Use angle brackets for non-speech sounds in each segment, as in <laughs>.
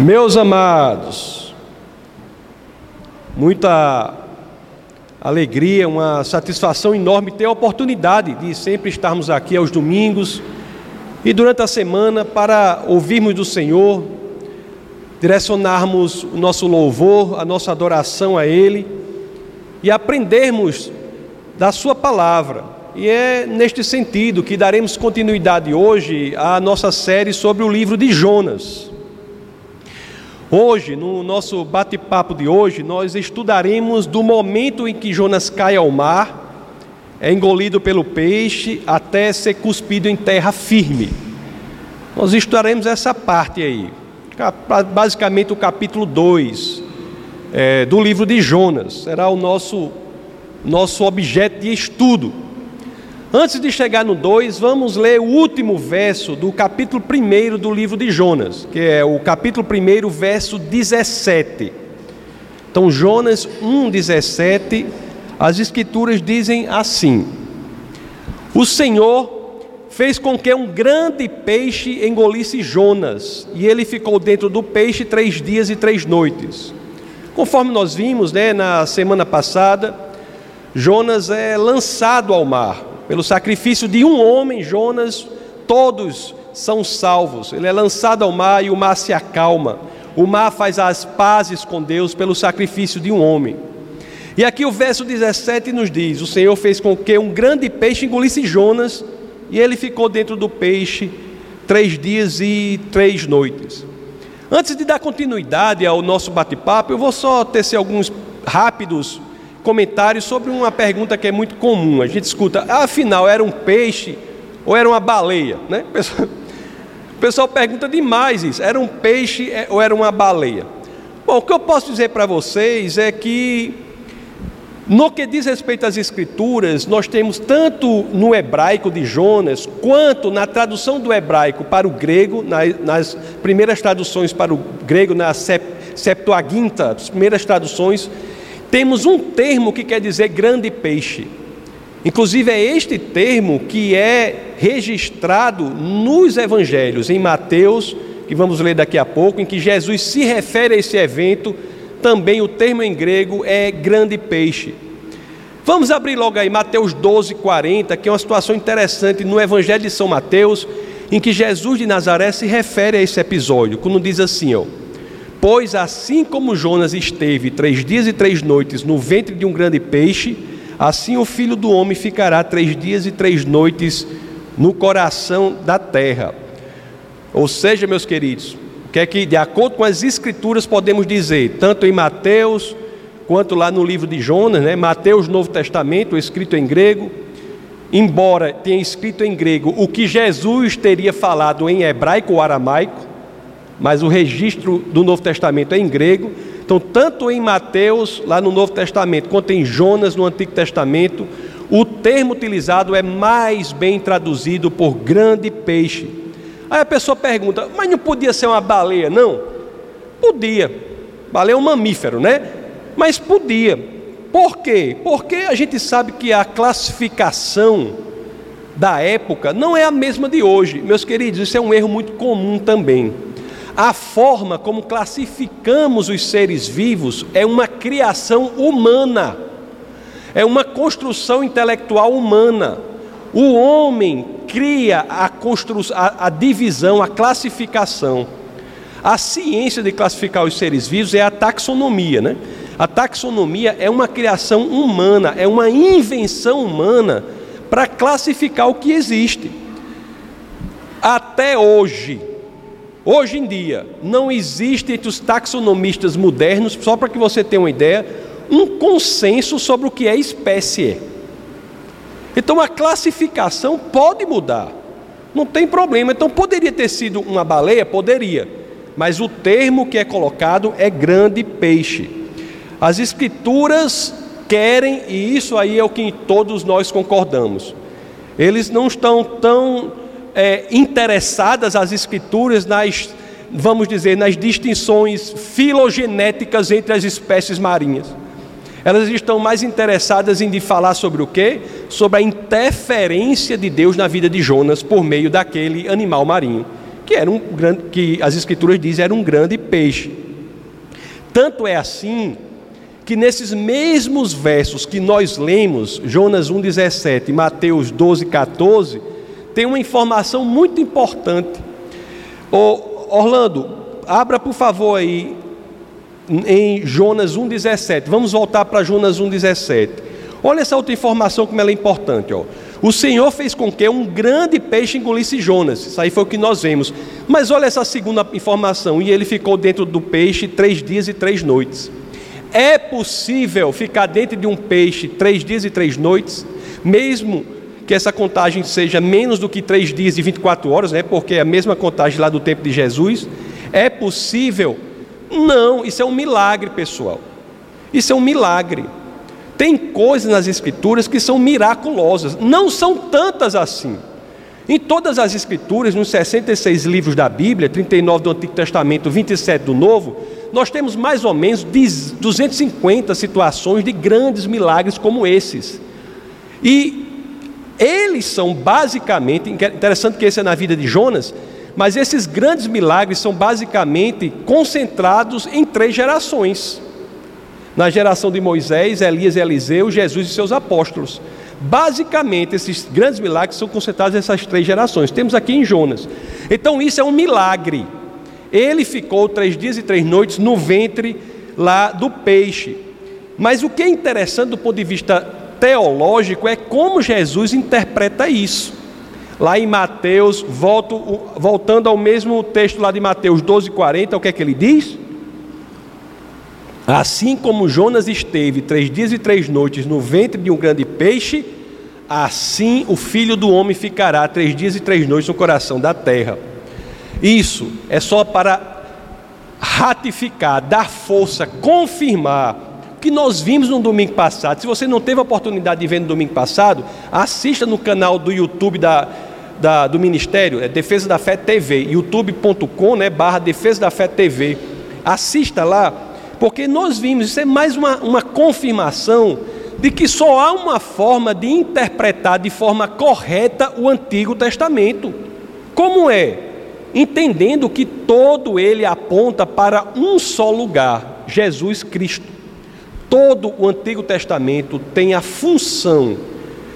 Meus amados, muita alegria, uma satisfação enorme ter a oportunidade de sempre estarmos aqui aos domingos e durante a semana para ouvirmos do Senhor, direcionarmos o nosso louvor, a nossa adoração a Ele e aprendermos da Sua palavra. E é neste sentido que daremos continuidade hoje à nossa série sobre o livro de Jonas. Hoje, no nosso bate-papo de hoje, nós estudaremos do momento em que Jonas cai ao mar, é engolido pelo peixe, até ser cuspido em terra firme. Nós estudaremos essa parte aí, basicamente o capítulo 2 é, do livro de Jonas, será o nosso, nosso objeto de estudo. Antes de chegar no 2, vamos ler o último verso do capítulo 1 do livro de Jonas, que é o capítulo 1, verso 17. Então, Jonas 1,17, as Escrituras dizem assim: O Senhor fez com que um grande peixe engolisse Jonas, e ele ficou dentro do peixe três dias e três noites. Conforme nós vimos né, na semana passada, Jonas é lançado ao mar. Pelo sacrifício de um homem, Jonas, todos são salvos. Ele é lançado ao mar e o mar se acalma. O mar faz as pazes com Deus pelo sacrifício de um homem. E aqui o verso 17 nos diz: O Senhor fez com que um grande peixe engolisse Jonas, e ele ficou dentro do peixe três dias e três noites. Antes de dar continuidade ao nosso bate-papo, eu vou só tecer alguns rápidos comentários sobre uma pergunta que é muito comum. A gente escuta, afinal, era um peixe ou era uma baleia? Né? O, pessoal, o pessoal pergunta demais isso: era um peixe é, ou era uma baleia? Bom, o que eu posso dizer para vocês é que, no que diz respeito às Escrituras, nós temos tanto no hebraico de Jonas, quanto na tradução do hebraico para o grego, nas primeiras traduções para o grego, na Septuaginta, as primeiras traduções, temos um termo que quer dizer grande peixe. Inclusive, é este termo que é registrado nos evangelhos, em Mateus, que vamos ler daqui a pouco, em que Jesus se refere a esse evento, também o termo em grego é grande peixe. Vamos abrir logo aí Mateus 12, 40, que é uma situação interessante no Evangelho de São Mateus, em que Jesus de Nazaré se refere a esse episódio, quando diz assim: ó. Pois assim como Jonas esteve três dias e três noites no ventre de um grande peixe, assim o filho do homem ficará três dias e três noites no coração da terra. Ou seja, meus queridos, o que é que, de acordo com as escrituras, podemos dizer, tanto em Mateus quanto lá no livro de Jonas, né? Mateus, Novo Testamento, escrito em grego, embora tenha escrito em grego o que Jesus teria falado em hebraico ou aramaico, mas o registro do Novo Testamento é em grego. Então, tanto em Mateus, lá no Novo Testamento, quanto em Jonas, no Antigo Testamento, o termo utilizado é mais bem traduzido por grande peixe. Aí a pessoa pergunta, mas não podia ser uma baleia, não? Podia. Baleia é um mamífero, né? Mas podia. Por quê? Porque a gente sabe que a classificação da época não é a mesma de hoje. Meus queridos, isso é um erro muito comum também. A forma como classificamos os seres vivos é uma criação humana, é uma construção intelectual humana. O homem cria a, a, a divisão, a classificação. A ciência de classificar os seres vivos é a taxonomia, né? A taxonomia é uma criação humana, é uma invenção humana para classificar o que existe. Até hoje, Hoje em dia, não existe entre os taxonomistas modernos, só para que você tenha uma ideia, um consenso sobre o que é espécie. Então a classificação pode mudar, não tem problema. Então poderia ter sido uma baleia? Poderia, mas o termo que é colocado é grande peixe. As escrituras querem, e isso aí é o que todos nós concordamos, eles não estão tão é, interessadas as escrituras nas, vamos dizer, nas distinções filogenéticas entre as espécies marinhas. Elas estão mais interessadas em falar sobre o quê? Sobre a interferência de Deus na vida de Jonas por meio daquele animal marinho, que era um grande, que as escrituras dizem era um grande peixe. Tanto é assim que nesses mesmos versos que nós lemos, Jonas 1,17 e Mateus 12, 14, tem uma informação muito importante. Ô, Orlando, abra por favor aí em Jonas 1,17. Vamos voltar para Jonas 1,17. Olha essa outra informação como ela é importante. Ó. O Senhor fez com que um grande peixe engolisse Jonas. Isso aí foi o que nós vemos. Mas olha essa segunda informação. E ele ficou dentro do peixe três dias e três noites. É possível ficar dentro de um peixe três dias e três noites, mesmo que essa contagem seja menos do que três dias e 24 horas, né? porque é a mesma contagem lá do tempo de Jesus. É possível? Não, isso é um milagre, pessoal. Isso é um milagre. Tem coisas nas Escrituras que são miraculosas, não são tantas assim. Em todas as Escrituras, nos 66 livros da Bíblia, 39 do Antigo Testamento, 27 do Novo, nós temos mais ou menos 250 situações de grandes milagres como esses. E eles são basicamente, interessante que esse é na vida de Jonas, mas esses grandes milagres são basicamente concentrados em três gerações na geração de Moisés, Elias e Eliseu, Jesus e seus apóstolos. Basicamente, esses grandes milagres são concentrados nessas três gerações. Temos aqui em Jonas. Então, isso é um milagre. Ele ficou três dias e três noites no ventre lá do peixe. Mas o que é interessante do ponto de vista teológico é como Jesus interpreta isso. Lá em Mateus, volto, voltando ao mesmo texto lá de Mateus 12, 40, o que é que ele diz? Assim como Jonas esteve três dias e três noites no ventre de um grande peixe, assim o filho do homem ficará três dias e três noites no coração da terra. Isso é só para ratificar, dar força, confirmar que nós vimos no domingo passado. Se você não teve a oportunidade de ver no domingo passado, assista no canal do YouTube da, da do Ministério, é Defesa da Fé TV, youtube.com, né, barra Defesa da Fé TV. Assista lá porque nós vimos, isso é mais uma, uma confirmação de que só há uma forma de interpretar de forma correta o Antigo Testamento. Como é? Entendendo que todo ele aponta para um só lugar, Jesus Cristo. Todo o Antigo Testamento tem a função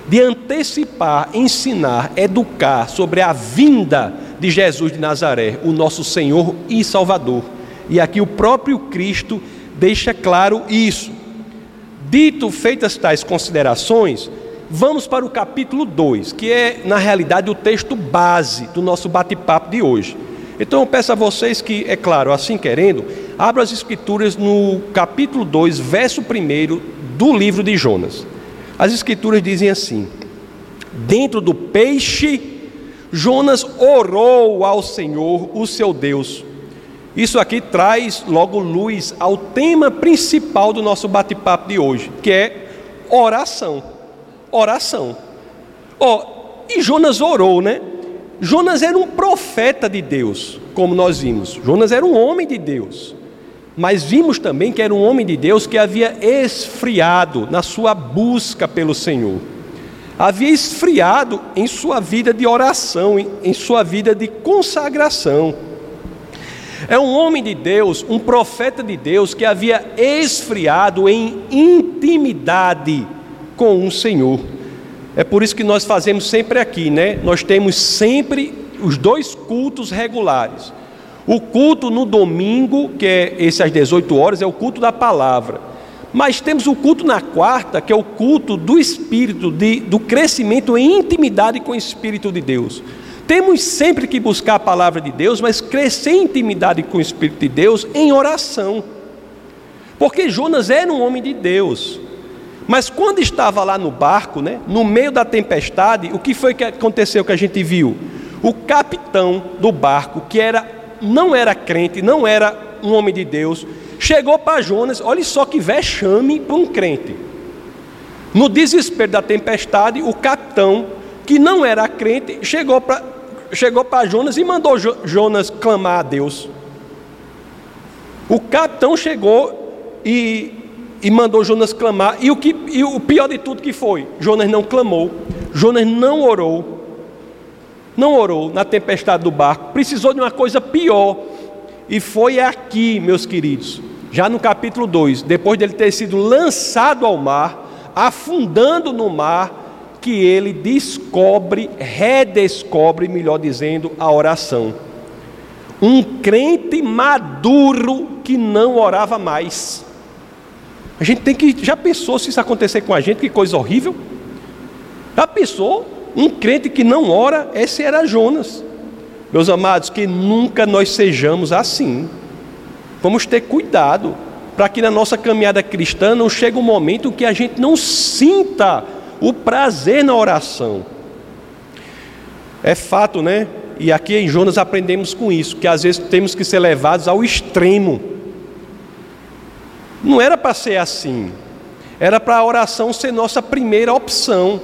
de antecipar, ensinar, educar sobre a vinda de Jesus de Nazaré, o nosso Senhor e Salvador. E aqui o próprio Cristo deixa claro isso. Dito feitas tais considerações, vamos para o capítulo 2, que é, na realidade, o texto base do nosso bate-papo de hoje. Então eu peço a vocês que, é claro, assim querendo, abram as escrituras no capítulo 2, verso 1 do livro de Jonas. As escrituras dizem assim: Dentro do peixe, Jonas orou ao Senhor, o seu Deus, isso aqui traz logo luz ao tema principal do nosso bate-papo de hoje, que é oração. Oração. Ó, oh, e Jonas orou, né? Jonas era um profeta de Deus, como nós vimos. Jonas era um homem de Deus. Mas vimos também que era um homem de Deus que havia esfriado na sua busca pelo Senhor. Havia esfriado em sua vida de oração, em sua vida de consagração. É um homem de Deus, um profeta de Deus que havia esfriado em intimidade com o Senhor. É por isso que nós fazemos sempre aqui, né? Nós temos sempre os dois cultos regulares. O culto no domingo, que é esse às 18 horas, é o culto da palavra. Mas temos o culto na quarta, que é o culto do Espírito, de, do crescimento em intimidade com o Espírito de Deus. Temos sempre que buscar a palavra de Deus, mas crescer em intimidade com o Espírito de Deus em oração. Porque Jonas era um homem de Deus. Mas quando estava lá no barco, né, no meio da tempestade, o que foi que aconteceu que a gente viu? O capitão do barco, que era não era crente, não era um homem de Deus, chegou para Jonas, olha só que vexame para um crente. No desespero da tempestade, o capitão, que não era crente, chegou para chegou Jonas e mandou Jonas clamar a Deus. O capitão chegou e, e mandou Jonas clamar, e o, que, e o pior de tudo que foi: Jonas não clamou, Jonas não orou. não orou na tempestade do barco, precisou de uma coisa pior. E foi aqui, meus queridos, já no capítulo 2, depois dele ter sido lançado ao mar, afundando no mar, que ele descobre, redescobre, melhor dizendo, a oração. Um crente maduro que não orava mais. A gente tem que. Já pensou se isso acontecer com a gente? Que coisa horrível. Já pensou? Um crente que não ora, esse era Jonas. Meus amados, que nunca nós sejamos assim. Vamos ter cuidado para que na nossa caminhada cristã não chegue um momento que a gente não sinta o prazer na oração. É fato, né? E aqui em Jonas aprendemos com isso, que às vezes temos que ser levados ao extremo. Não era para ser assim. Era para a oração ser nossa primeira opção.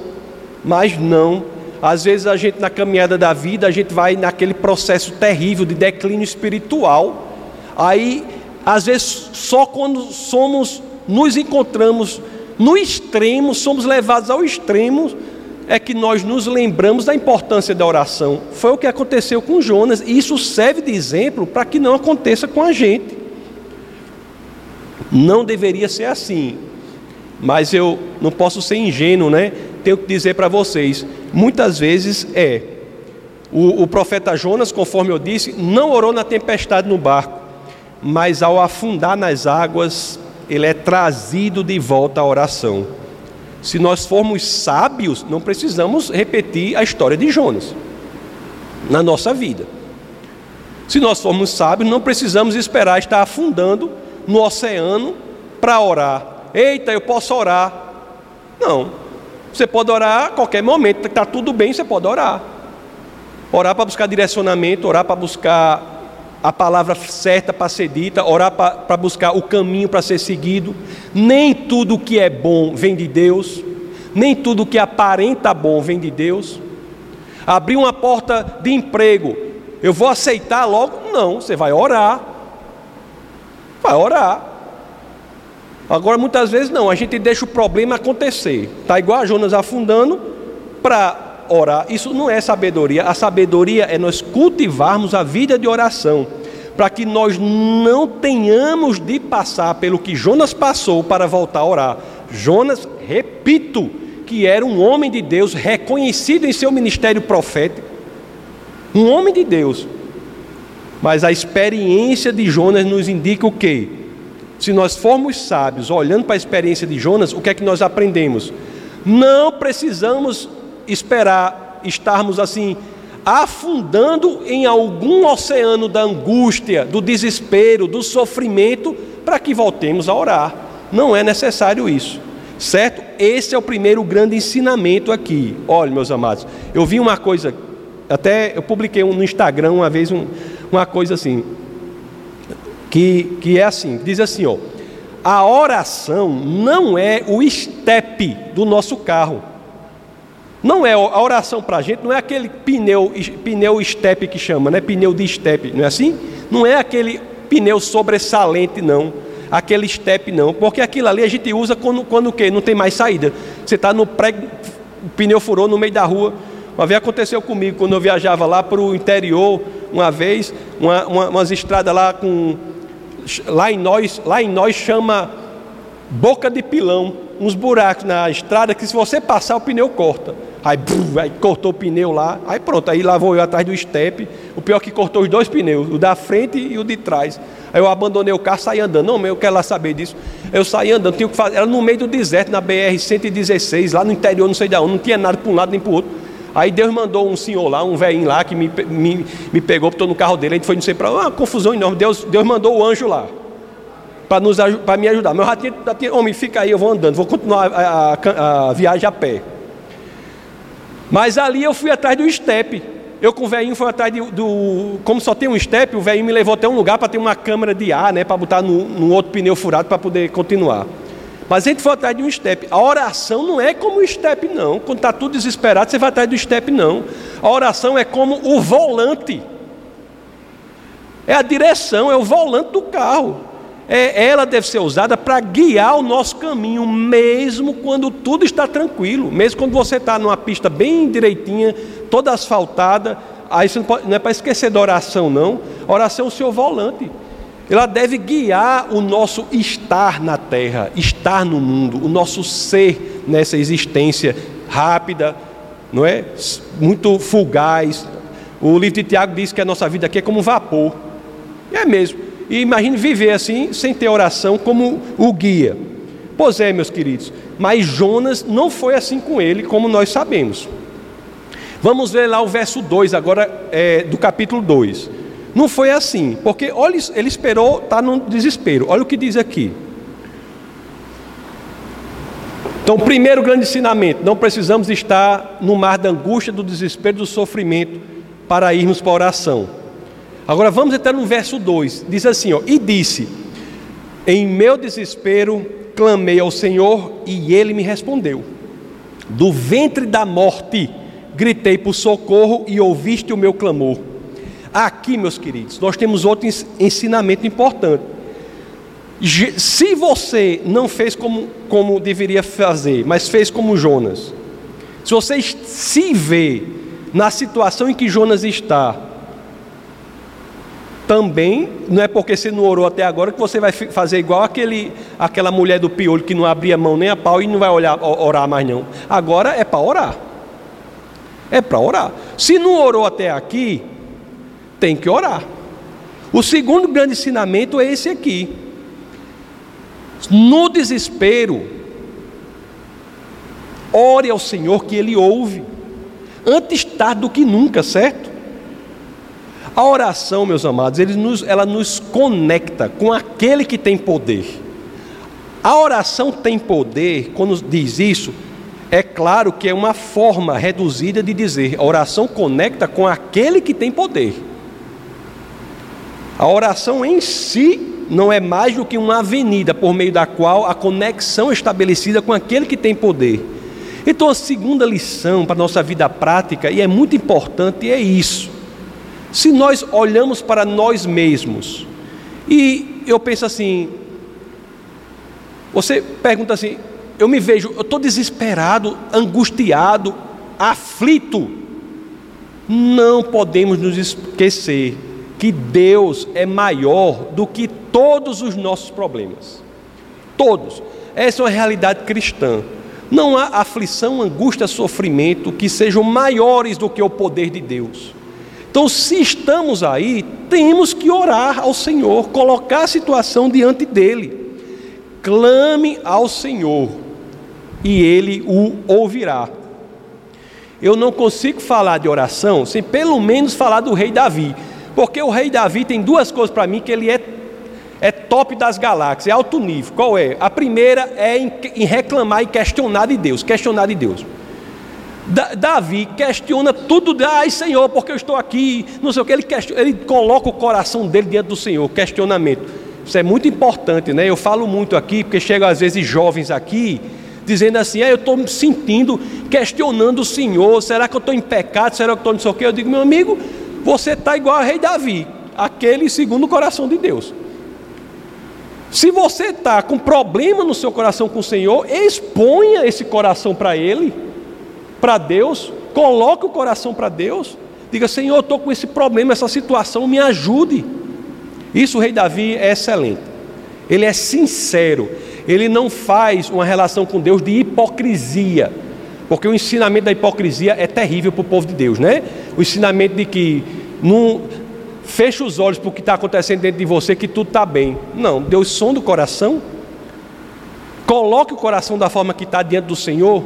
Mas não. Às vezes a gente na caminhada da vida, a gente vai naquele processo terrível de declínio espiritual. Aí, às vezes, só quando somos nos encontramos no extremo, somos levados ao extremo, é que nós nos lembramos da importância da oração. Foi o que aconteceu com Jonas, e isso serve de exemplo para que não aconteça com a gente. Não deveria ser assim, mas eu não posso ser ingênuo, né? Tenho que dizer para vocês: muitas vezes é. O, o profeta Jonas, conforme eu disse, não orou na tempestade no barco, mas ao afundar nas águas, ele é trazido de volta à oração. Se nós formos sábios, não precisamos repetir a história de Jonas na nossa vida. Se nós formos sábios, não precisamos esperar estar afundando no oceano para orar. Eita, eu posso orar. Não. Você pode orar a qualquer momento, está tudo bem, você pode orar. Orar para buscar direcionamento, orar para buscar a palavra certa para ser dita, orar para buscar o caminho para ser seguido. Nem tudo que é bom vem de Deus, nem tudo que aparenta bom vem de Deus. Abrir uma porta de emprego, eu vou aceitar logo? Não, você vai orar. Vai orar. Agora, muitas vezes não, a gente deixa o problema acontecer. Está igual a Jonas afundando para orar. Isso não é sabedoria. A sabedoria é nós cultivarmos a vida de oração, para que nós não tenhamos de passar pelo que Jonas passou para voltar a orar. Jonas, repito, que era um homem de Deus, reconhecido em seu ministério profético, um homem de Deus. Mas a experiência de Jonas nos indica o quê? Se nós formos sábios, olhando para a experiência de Jonas, o que é que nós aprendemos? Não precisamos esperar estarmos assim afundando em algum oceano da angústia, do desespero, do sofrimento, para que voltemos a orar. Não é necessário isso, certo? Esse é o primeiro grande ensinamento aqui. Olha, meus amados, eu vi uma coisa, até eu publiquei no Instagram uma vez um, uma coisa assim, que, que é assim: diz assim, ó, a oração não é o estepe do nosso carro. Não é a oração para a gente, não é aquele pneu, pneu step que chama, né? Pneu de step, não é assim? Não é aquele pneu sobressalente, não. Aquele step, não. Porque aquilo ali a gente usa quando, quando o quê? Não tem mais saída. Você está no pré, o pneu furou no meio da rua. Uma vez aconteceu comigo, quando eu viajava lá para o interior, uma vez, uma, uma, umas estradas lá com. Lá em nós, lá em nós chama boca de pilão, uns buracos na estrada que se você passar o pneu corta. Aí, aí cortou o pneu lá, aí pronto, aí lá vou eu atrás do step. O pior é que cortou os dois pneus, o da frente e o de trás. Aí eu abandonei o carro, saí andando. Não, eu quero lá saber disso. Eu saí andando, tinha que fazer, era no meio do deserto, na BR-116, lá no interior, não sei de onde, não tinha nada para um lado nem para o outro. Aí Deus mandou um senhor lá, um velhinho lá, que me, me, me pegou, estou no carro dele, a gente foi não sei para uma confusão enorme. Deus, Deus mandou o anjo lá para me ajudar. Meu ratinho, ratinho, homem, fica aí, eu vou andando, vou continuar a, a, a viagem a pé. Mas ali eu fui atrás do step. Eu com o velhinho fui atrás de, do. Como só tem um step, o velhinho me levou até um lugar para ter uma câmera de ar, né? Para botar no outro pneu furado para poder continuar. Mas a gente foi atrás de um step. A oração não é como o step, não. Quando está tudo desesperado, você vai atrás do step, não. A oração é como o volante. É a direção, é o volante do carro. é, ela deve ser usada para guiar o nosso caminho, mesmo quando tudo está tranquilo, mesmo quando você está numa pista bem direitinha, toda asfaltada. Aí não, pode, não é para esquecer da oração, não. A oração é o seu volante. Ela deve guiar o nosso estar na terra, estar no mundo, o nosso ser nessa existência rápida, não é? Muito fugaz. O livro de Tiago diz que a nossa vida aqui é como vapor. É mesmo. E imagine viver assim, sem ter oração como o guia. Pois é, meus queridos. Mas Jonas não foi assim com ele, como nós sabemos. Vamos ver lá o verso 2, agora é, do capítulo 2. Não foi assim, porque olha, ele esperou, está no desespero. Olha o que diz aqui. Então, primeiro grande ensinamento: não precisamos estar no mar da angústia, do desespero, do sofrimento para irmos para a oração. Agora vamos entrar no verso 2: diz assim: ó, E disse: Em meu desespero clamei ao Senhor e ele me respondeu. Do ventre da morte gritei por socorro e ouviste o meu clamor. Aqui, meus queridos, nós temos outro ensinamento importante. Se você não fez como, como deveria fazer, mas fez como Jonas, se você se vê na situação em que Jonas está, também não é porque você não orou até agora que você vai fazer igual aquele, aquela mulher do piolho que não abria mão nem a pau e não vai olhar, orar mais não. Agora é para orar. É para orar. Se não orou até aqui, tem que orar. O segundo grande ensinamento é esse aqui. No desespero, ore ao Senhor que Ele ouve, antes tarde do que nunca, certo? A oração, meus amados, nos, ela nos conecta com aquele que tem poder. A oração tem poder, quando diz isso, é claro que é uma forma reduzida de dizer, a oração conecta com aquele que tem poder. A oração em si não é mais do que uma avenida por meio da qual a conexão é estabelecida com aquele que tem poder. Então, a segunda lição para a nossa vida prática, e é muito importante, é isso. Se nós olhamos para nós mesmos, e eu penso assim, você pergunta assim, eu me vejo, eu estou desesperado, angustiado, aflito. Não podemos nos esquecer que Deus é maior do que todos os nossos problemas. Todos. Essa é uma realidade cristã. Não há aflição, angústia, sofrimento que sejam maiores do que o poder de Deus. Então, se estamos aí, temos que orar ao Senhor, colocar a situação diante dele. Clame ao Senhor e ele o ouvirá. Eu não consigo falar de oração sem pelo menos falar do rei Davi. Porque o rei Davi tem duas coisas para mim que ele é, é top das galáxias, é alto nível. Qual é? A primeira é em, em reclamar e questionar de Deus, questionar de Deus. Da, Davi questiona tudo, ai Senhor, porque eu estou aqui, não sei o que, ele, questiona, ele coloca o coração dele diante do Senhor, questionamento. Isso é muito importante, né? Eu falo muito aqui, porque chegam às vezes jovens aqui, dizendo assim, ah, eu estou me sentindo, questionando o Senhor, será que eu estou em pecado, será que eu estou não sei o que? Eu digo, meu amigo, você está igual a rei Davi, aquele segundo o coração de Deus. Se você está com problema no seu coração com o Senhor, exponha esse coração para Ele, para Deus, coloque o coração para Deus, diga: Senhor, estou com esse problema, essa situação, me ajude. Isso o rei Davi é excelente, ele é sincero, ele não faz uma relação com Deus de hipocrisia. Porque o ensinamento da hipocrisia é terrível para o povo de Deus, né? O ensinamento de que não fecha os olhos para o que está acontecendo dentro de você, que tudo está bem. Não, Deus sonda o coração. Coloque o coração da forma que está diante do Senhor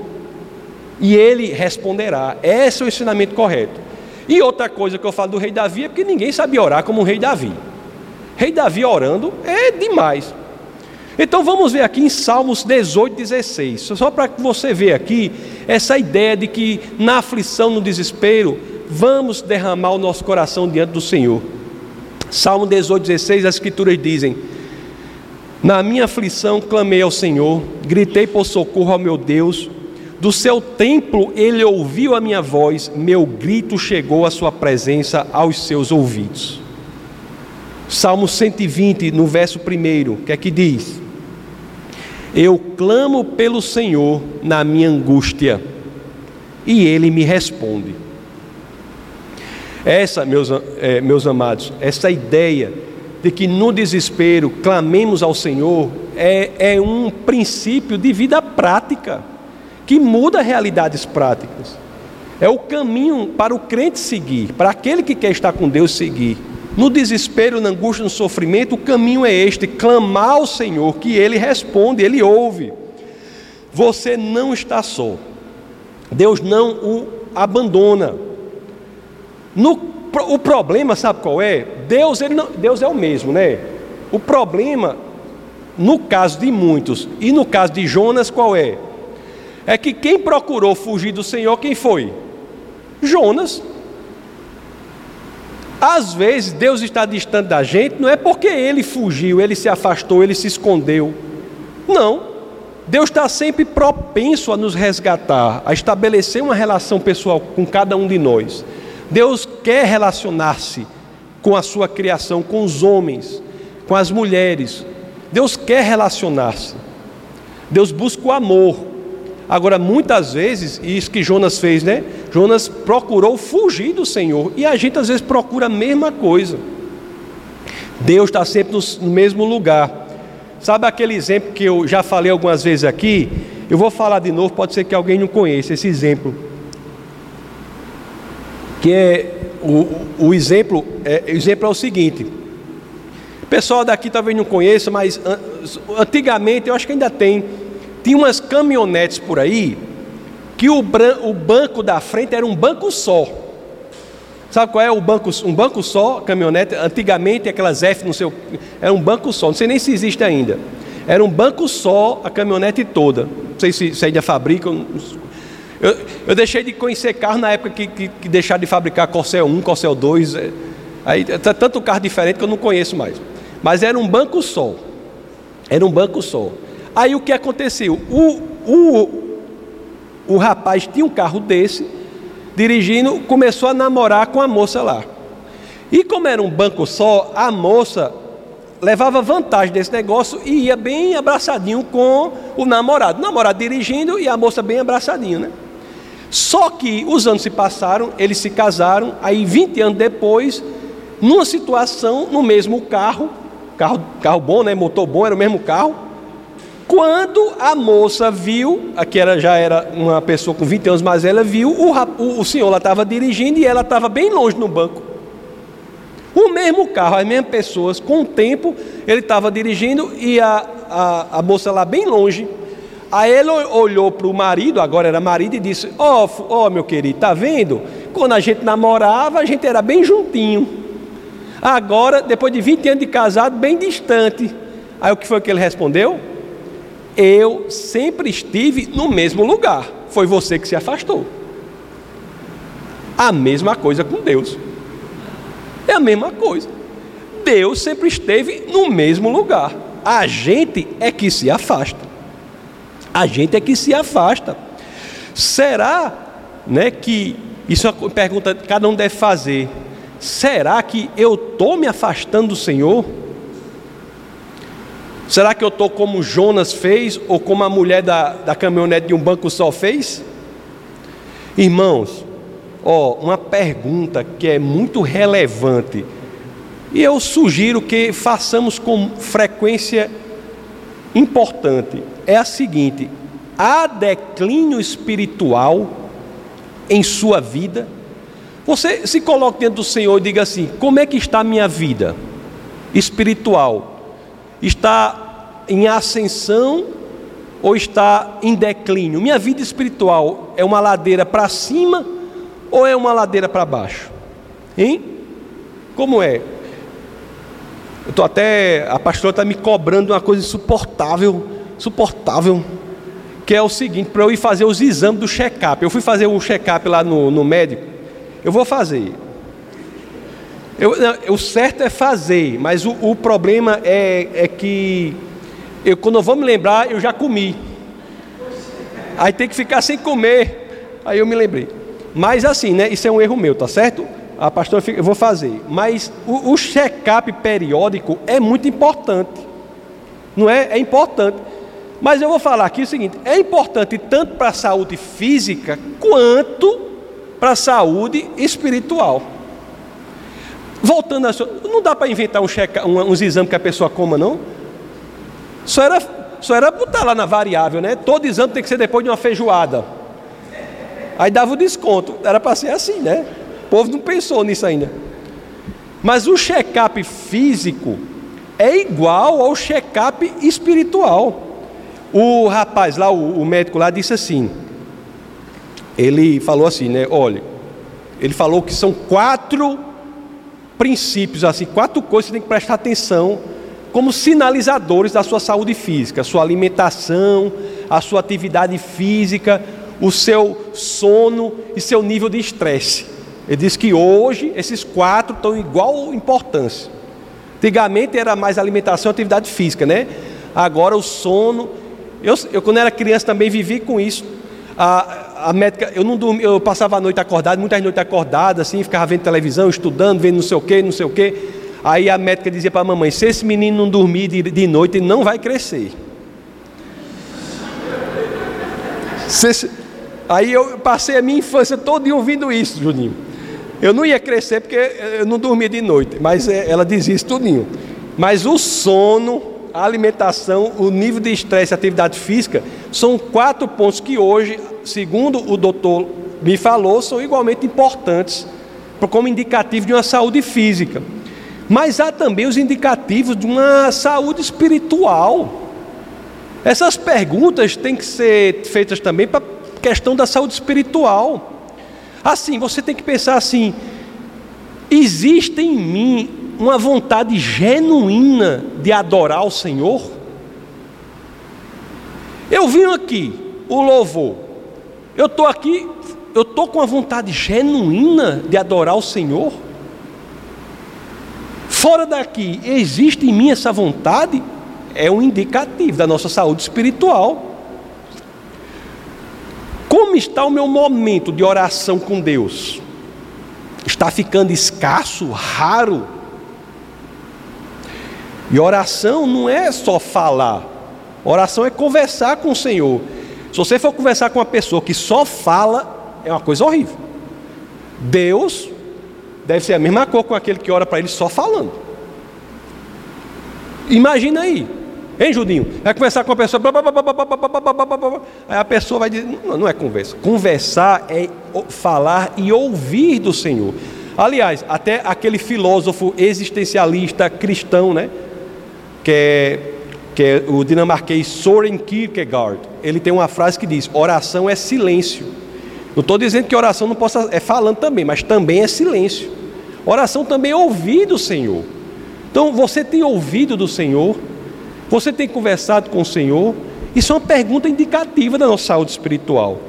e Ele responderá. Esse é o ensinamento correto. E outra coisa que eu falo do rei Davi é que ninguém sabia orar como o rei Davi. Rei Davi orando é demais. Então vamos ver aqui em Salmos 18, 16. Só para você veja aqui essa ideia de que na aflição, no desespero, vamos derramar o nosso coração diante do Senhor. Salmo 18, 16, as escrituras dizem: Na minha aflição clamei ao Senhor, gritei por socorro ao meu Deus. Do seu templo ele ouviu a minha voz, meu grito chegou à sua presença aos seus ouvidos. Salmo 120, no verso 1, que é que diz? Eu clamo pelo Senhor na minha angústia, e Ele me responde. Essa, meus, é, meus amados, essa ideia de que no desespero clamemos ao Senhor é, é um princípio de vida prática, que muda realidades práticas. É o caminho para o crente seguir, para aquele que quer estar com Deus seguir. No desespero, na angústia, no sofrimento, o caminho é este: clamar ao Senhor, que Ele responde, Ele ouve. Você não está só. Deus não o abandona. No, o problema, sabe qual é? Deus, ele não, Deus é o mesmo, né? O problema, no caso de muitos e no caso de Jonas, qual é? É que quem procurou fugir do Senhor, quem foi? Jonas. Às vezes Deus está distante da gente, não é porque ele fugiu, ele se afastou, ele se escondeu. Não. Deus está sempre propenso a nos resgatar, a estabelecer uma relação pessoal com cada um de nós. Deus quer relacionar-se com a sua criação, com os homens, com as mulheres. Deus quer relacionar-se. Deus busca o amor. Agora, muitas vezes, e isso que Jonas fez, né? Jonas procurou fugir do Senhor, e a gente às vezes procura a mesma coisa. Deus está sempre no, mesmo lugar. Sabe aquele exemplo que eu já falei algumas vezes aqui? Eu vou falar de novo, pode ser que alguém não conheça esse exemplo. Que é o, o exemplo, é, o exemplo é o seguinte. O pessoal daqui talvez não conheça, mas antigamente, eu acho que ainda tem tinha umas caminhonetes por aí que o, o banco da frente era um banco só. Sabe qual é o banco? Um banco só, caminhonete. Antigamente aquelas F no seu era um banco só. Não sei nem se existe ainda. Era um banco só a caminhonete toda. Não sei se, se ainda fabricam. Eu, eu, deixei de conhecer carro na época que, que, que deixaram de fabricar Corcel 1, Corcel 2. É, aí tá tanto carro diferente que eu não conheço mais. Mas era um banco só. Era um banco só. Aí o que aconteceu? O, o, o rapaz tinha um carro desse, dirigindo, começou a namorar com a moça lá. E como era um banco só, a moça levava vantagem desse negócio e ia bem abraçadinho com o namorado. O namorado dirigindo e a moça bem abraçadinho, né? Só que os anos se passaram, eles se casaram, aí 20 anos depois, numa situação, no mesmo carro, carro, carro bom, né? Motor bom, era o mesmo carro, quando a moça viu, aqui ela já era uma pessoa com 20 anos mais ela viu, o, o, senhor estava dirigindo e ela estava bem longe no banco. O mesmo carro, as mesmas pessoas, com o tempo, ele estava dirigindo e a, a, a, moça lá bem longe. Aí ele olhou para o marido, agora era marido, e disse: Ó, oh, oh, meu querido, tá vendo? Quando a gente namorava, a gente era bem juntinho. Agora, depois de 20 anos de casado, bem distante. Aí o que foi que ele respondeu? Eu sempre estive no mesmo lugar. Foi você que se afastou. A mesma coisa com Deus. É a mesma coisa. Deus sempre esteve no mesmo lugar. A gente é que se afasta. A gente é que se afasta. Será, né, que isso é uma pergunta que cada um deve fazer. Será que eu estou me afastando do Senhor? Será que eu estou como Jonas fez ou como a mulher da, da caminhonete de um banco só fez? Irmãos, ó, uma pergunta que é muito relevante e eu sugiro que façamos com frequência importante é a seguinte: há declínio espiritual em sua vida? Você se coloque diante do Senhor e diga assim: como é que está a minha vida espiritual? está em ascensão ou está em declínio? Minha vida espiritual é uma ladeira para cima ou é uma ladeira para baixo? Hein? Como é? Eu estou até. A pastora está me cobrando uma coisa insuportável, suportável, que é o seguinte, para eu ir fazer os exames do check-up. Eu fui fazer o check-up lá no, no médico. Eu vou fazer. Eu, não, o certo é fazer, mas o, o problema é, é que eu, quando eu vou me lembrar, eu já comi. Aí tem que ficar sem comer. Aí eu me lembrei. Mas assim, né? Isso é um erro meu, tá certo? A pastora, eu vou fazer. Mas o, o check-up periódico é muito importante. Não é? É importante. Mas eu vou falar aqui o seguinte: é importante tanto para a saúde física quanto para a saúde espiritual. Voltando a não dá para inventar um check, um, uns exames que a pessoa coma, não? Só era, só era botar lá na variável, né? Todo exame tem que ser depois de uma feijoada. Aí dava o desconto. Era para ser assim, né? O povo não pensou nisso ainda. Mas o check-up físico é igual ao check-up espiritual. O rapaz lá, o, médico lá, disse assim: ele falou assim, né? Olha, ele falou que são quatro princípios, assim, quatro coisas que você tem que prestar atenção como sinalizadores da sua saúde física: a sua alimentação, a sua atividade física, o seu sono e seu nível de estresse. Ele disse que hoje esses quatro estão igual importância. Antigamente era mais alimentação e atividade física, né? Agora o sono eu, eu, quando era criança, também vivi com isso. A, a médica, eu não dormi, eu passava a noite acordado, muitas noites acordado, assim, ficava vendo televisão, estudando, vendo não sei o que, não sei o que. Aí a médica dizia para a mamãe: se esse menino não dormir de, de noite, ele não vai crescer. Se, aí eu passei a minha infância toda ouvindo isso, Juninho. Eu não ia crescer porque eu não dormia de noite, mas é, ela dizia isso tudinho. Mas o sono a alimentação, o nível de estresse e atividade física são quatro pontos que hoje, segundo o doutor me falou, são igualmente importantes como indicativo de uma saúde física. Mas há também os indicativos de uma saúde espiritual. Essas perguntas têm que ser feitas também para a questão da saúde espiritual. Assim, você tem que pensar assim: existe em mim uma vontade genuína de adorar o Senhor? Eu vim aqui, o louvor. Eu estou aqui, eu estou com a vontade genuína de adorar o Senhor? Fora daqui, existe em mim essa vontade? É um indicativo da nossa saúde espiritual. Como está o meu momento de oração com Deus? Está ficando escasso, raro? E oração não é só falar, oração é conversar com o Senhor. Se você for conversar com uma pessoa que só fala, é uma coisa horrível. Deus deve ser a mesma coisa com aquele que ora para ele só falando. Imagina aí, hein, Judinho? Vai conversar com uma pessoa, aí a pessoa vai dizer: não, não é conversa. Conversar é falar e ouvir do Senhor. Aliás, até aquele filósofo existencialista cristão, né? Que é, que é o dinamarquês Soren Kierkegaard. Ele tem uma frase que diz: oração é silêncio. Não estou dizendo que oração não possa é falando também, mas também é silêncio. Oração também é ouvir do Senhor. Então você tem ouvido do Senhor, você tem conversado com o Senhor. Isso é uma pergunta indicativa da nossa saúde espiritual.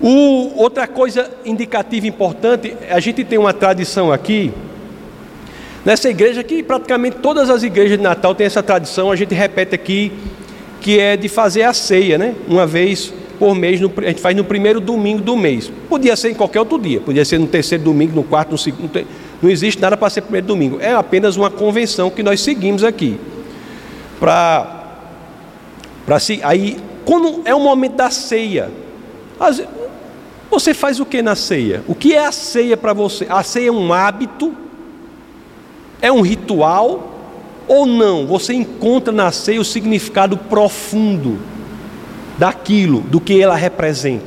O, outra coisa indicativa importante, a gente tem uma tradição aqui Nessa igreja que praticamente todas as igrejas de Natal têm essa tradição, a gente repete aqui, que é de fazer a ceia, né? Uma vez por mês, a gente faz no primeiro domingo do mês. Podia ser em qualquer outro dia, podia ser no terceiro domingo, no quarto, no segundo. Não existe nada para ser primeiro domingo. É apenas uma convenção que nós seguimos aqui. Para. Para se. Aí, quando é o momento da ceia, você faz o que na ceia? O que é a ceia para você? A ceia é um hábito é um ritual ou não? Você encontra na ceia o significado profundo daquilo, do que ela representa?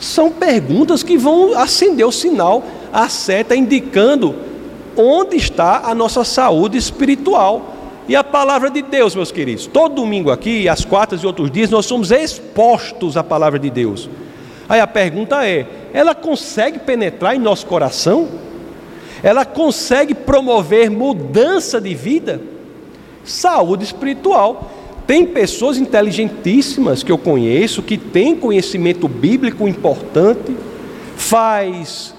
São perguntas que vão acender o sinal, a seta indicando onde está a nossa saúde espiritual. E a palavra de Deus, meus queridos, todo domingo aqui, às quartas e outros dias, nós somos expostos à palavra de Deus. Aí a pergunta é: ela consegue penetrar em nosso coração? Ela consegue promover mudança de vida, saúde espiritual. Tem pessoas inteligentíssimas que eu conheço, que têm conhecimento bíblico importante, faz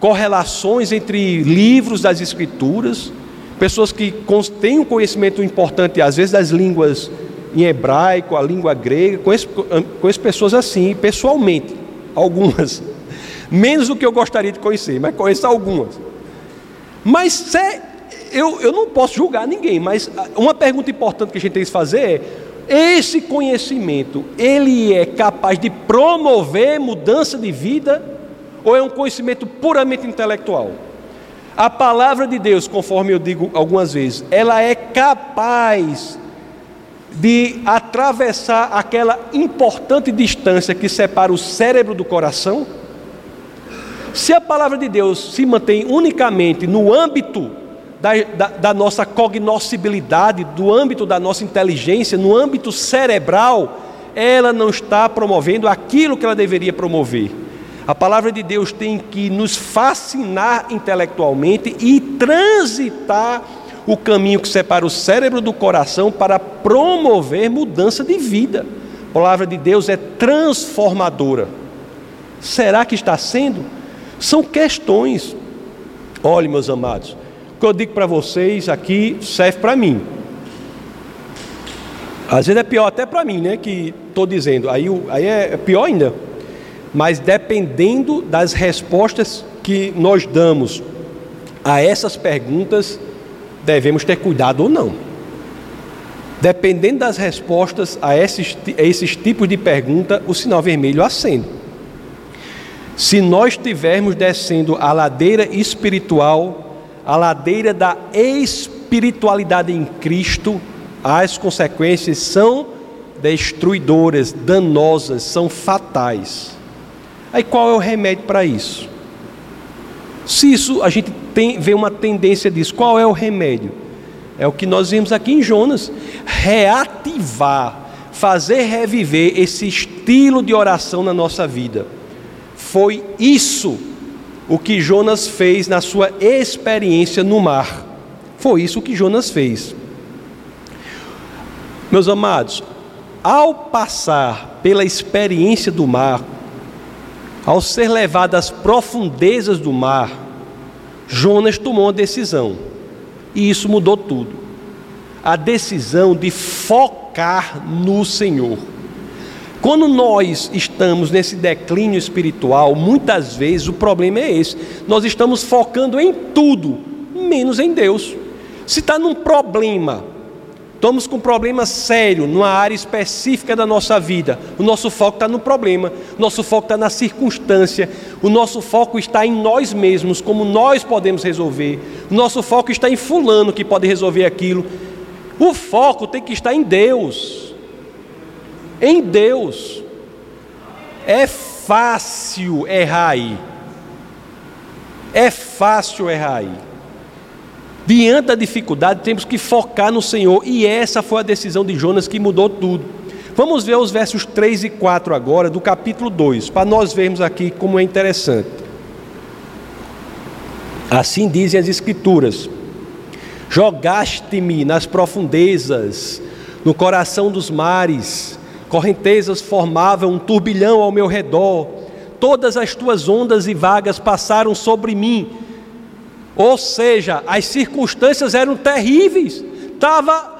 correlações entre livros das escrituras, pessoas que têm um conhecimento importante, às vezes, das línguas em hebraico, a língua grega, conheço, conheço pessoas assim, pessoalmente, algumas. <laughs> Menos do que eu gostaria de conhecer, mas conheço algumas. Mas eu, eu não posso julgar ninguém, mas uma pergunta importante que a gente tem que fazer é: esse conhecimento, ele é capaz de promover mudança de vida ou é um conhecimento puramente intelectual? A palavra de Deus, conforme eu digo algumas vezes, ela é capaz de atravessar aquela importante distância que separa o cérebro do coração? Se a palavra de Deus se mantém unicamente no âmbito da, da, da, nossa cognoscibilidade, do âmbito da nossa inteligência, no âmbito cerebral, ela não está promovendo aquilo que ela deveria promover. A palavra de Deus tem que nos fascinar intelectualmente e transitar o caminho que separa o cérebro do coração para promover mudança de vida. A palavra de Deus é transformadora. Será que está sendo? São questões. Olhe, meus amados, o que eu digo para vocês aqui serve para mim. Às vezes é pior até para mim, né? Que estou dizendo. Aí, aí é pior ainda. Mas dependendo das respostas que nós damos a essas perguntas, devemos ter cuidado ou não. Dependendo das respostas a esses, a esses tipos de pergunta, o sinal vermelho acende. Se nós estivermos descendo a ladeira espiritual, a ladeira da espiritualidade em Cristo, as consequências são destruidoras, danosas, são fatais. Aí qual é o remédio para isso? Se isso a gente tem, vê uma tendência disso, qual é o remédio? É o que nós vimos aqui em Jonas: reativar, fazer reviver esse estilo de oração na nossa vida. Foi isso o que Jonas fez na sua experiência no mar. Foi isso que Jonas fez. Meus amados, ao passar pela experiência do mar, ao ser levado às profundezas do mar, Jonas tomou uma decisão, e isso mudou tudo. A decisão de focar no Senhor. Quando nós estamos nesse declínio espiritual, muitas vezes o problema é esse: nós estamos focando em tudo, menos em Deus. Se está num problema, Estamos com um problema sério numa área específica da nossa vida. O nosso foco está no problema, nosso foco está na circunstância, o nosso foco está em nós mesmos, como nós podemos resolver. O nosso foco está em Fulano que pode resolver aquilo. O foco tem que estar em Deus. Em Deus. É fácil errar aí. É fácil errar aí. Diante da dificuldade, temos que focar no Senhor, e essa foi a decisão de Jonas que mudou tudo. Vamos ver os versos 3 e 4 agora, do capítulo 2, para nós vermos aqui como é interessante. Assim dizem as Escrituras: Jogaste-me nas profundezas, no coração dos mares, correntezas formavam um turbilhão ao meu redor, todas as tuas ondas e vagas passaram sobre mim ou seja, as circunstâncias eram terríveis. Estava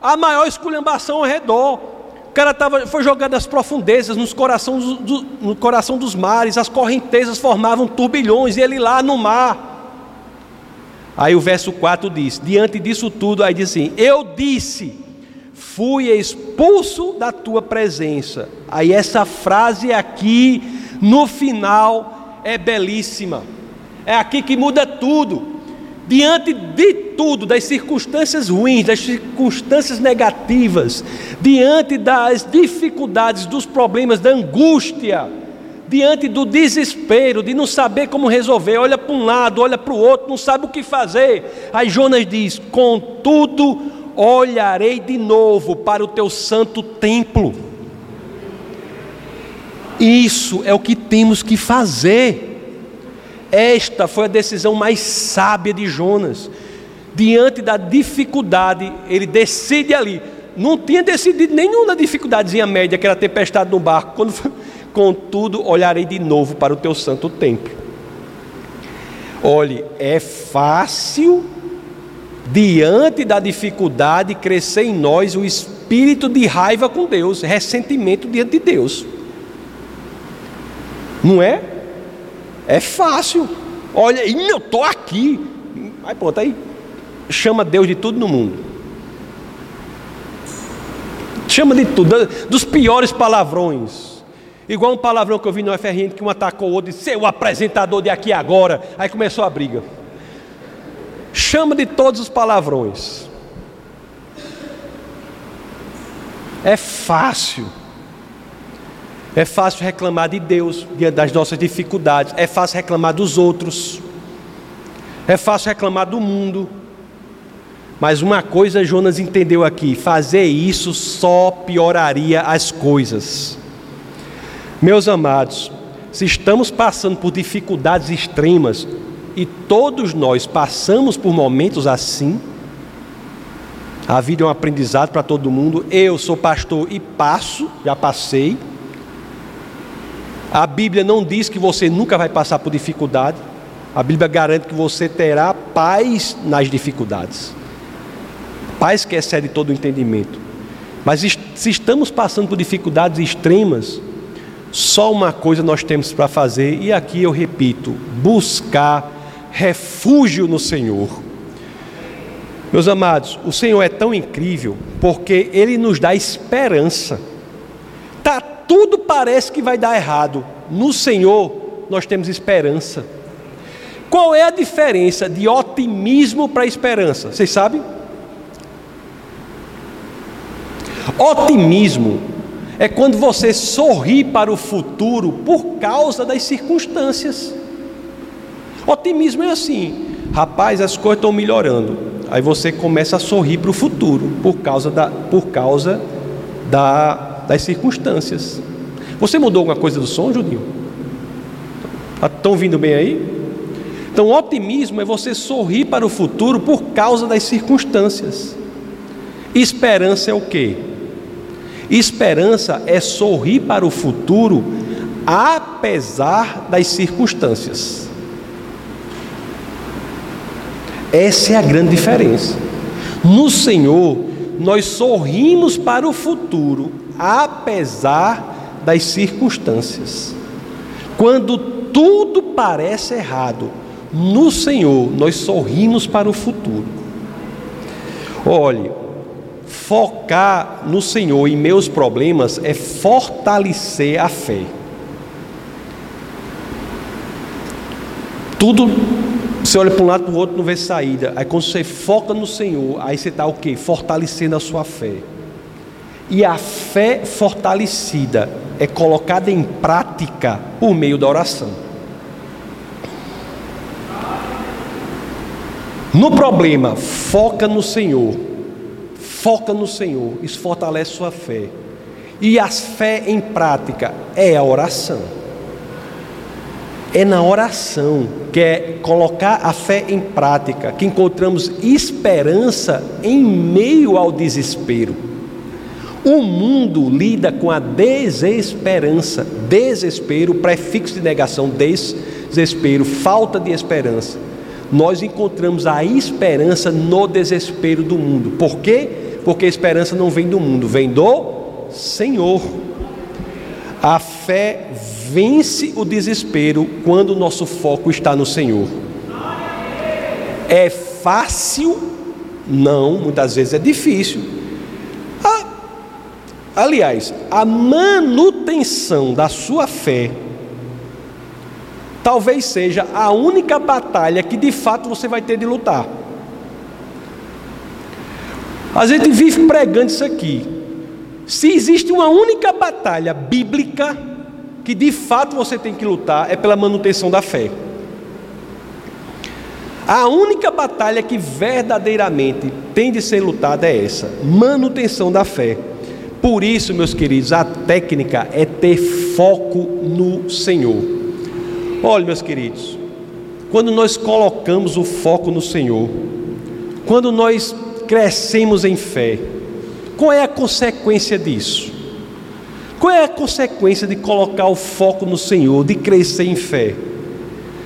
a maior esculhambação ao redor. O cara tava, foi jogado nas profundezas, nos coração do, no coração dos mares, as correntezas formavam turbilhões, e ele lá no mar. Aí o verso 4 diz: Diante disso tudo, aí diz assim: Eu disse, fui expulso da tua presença. Aí essa frase aqui, no final, é belíssima. É aqui que muda tudo. Diante de tudo, das circunstâncias ruins, das circunstâncias negativas, diante das dificuldades, dos problemas, da angústia, diante do desespero, de não saber como resolver, olha para um lado, olha para o outro, não sabe o que fazer. Aí Jonas diz: Contudo, olharei de novo para o teu santo templo. Isso é o que temos que fazer. Esta foi a decisão mais sábia de Jonas. Diante da dificuldade, ele decide ali. Não tinha decidido nenhuma dificuldadezinha média, que era tempestade no barco. Quando, <laughs> contudo, olharei de novo para o teu santo templo. Olhe, é fácil, diante da dificuldade, crescer em nós o espírito de raiva com Deus, ressentimento diante de Deus. Não é? É fácil. Olha, eu estou aqui. Aí pronto, aí chama Deus de tudo no mundo. Chama de tudo, dos piores palavrões. Igual um palavrão que eu vi no FRN que um atacou o outro e disse, seu apresentador de aqui agora. Aí começou a briga. Chama de todos os palavrões. É fácil. É fácil reclamar de Deus diante das nossas dificuldades. É fácil reclamar dos outros. É fácil reclamar do mundo. Mas uma coisa Jonas entendeu aqui: fazer isso só pioraria as coisas. Meus amados, se estamos passando por dificuldades extremas, e todos nós passamos por momentos assim, a vida é um aprendizado para todo mundo. Eu sou pastor e passo, já passei. A Bíblia não diz que você nunca vai passar por dificuldade. A Bíblia garante que você terá paz nas dificuldades. Paz que excede todo o entendimento. Mas se estamos passando por dificuldades extremas, só uma coisa nós temos para fazer, e aqui eu repito: buscar refúgio no Senhor. Meus amados, o Senhor é tão incrível porque Ele nos dá esperança. Tá tudo parece que vai dar errado. No Senhor nós temos esperança. Qual é a diferença de otimismo para esperança? Vocês sabem? Otimismo é quando você sorri para o futuro por causa das circunstâncias. Otimismo é assim, rapaz, as coisas estão melhorando. Aí você começa a sorrir para o futuro por causa, da, por causa da, das circunstâncias. Você mudou alguma coisa do som, Judinho? Estão vindo bem aí? Então, otimismo é você sorrir para o futuro por causa das circunstâncias. Esperança é o quê? Esperança é sorrir para o futuro apesar das circunstâncias. Essa é a grande diferença. No Senhor, nós sorrimos para o futuro, apesar das circunstâncias. Quando tudo parece errado, no Senhor nós sorrimos para o futuro. Olhe, focar no Senhor e meus problemas é fortalecer a fé. Tudo você olha para um lado para o outro, não vê saída. Aí quando você foca no Senhor, aí você está o quê? Fortalecendo a sua fé. E a fé fortalecida é colocada em prática por meio da oração. No problema, foca no Senhor. Foca no Senhor. Isso fortalece sua fé. E a fé em prática é a oração. É na oração, que é colocar a fé em prática, que encontramos esperança em meio ao desespero. O mundo lida com a desesperança, desespero, prefixo de negação, desespero, falta de esperança. Nós encontramos a esperança no desespero do mundo. Por quê? Porque a esperança não vem do mundo, vem do Senhor. A fé vence o desespero quando o nosso foco está no Senhor. É fácil? Não, muitas vezes é difícil. Ah, aliás, a manutenção da sua fé talvez seja a única batalha que de fato você vai ter de lutar. A gente vive pregando isso aqui. Se existe uma única batalha bíblica, que de fato você tem que lutar é pela manutenção da fé. A única batalha que verdadeiramente tem de ser lutada é essa: manutenção da fé. Por isso, meus queridos, a técnica é ter foco no Senhor. Olha, meus queridos, quando nós colocamos o foco no Senhor, quando nós crescemos em fé, qual é a consequência disso? Qual é a consequência de colocar o foco no Senhor, de crescer em fé?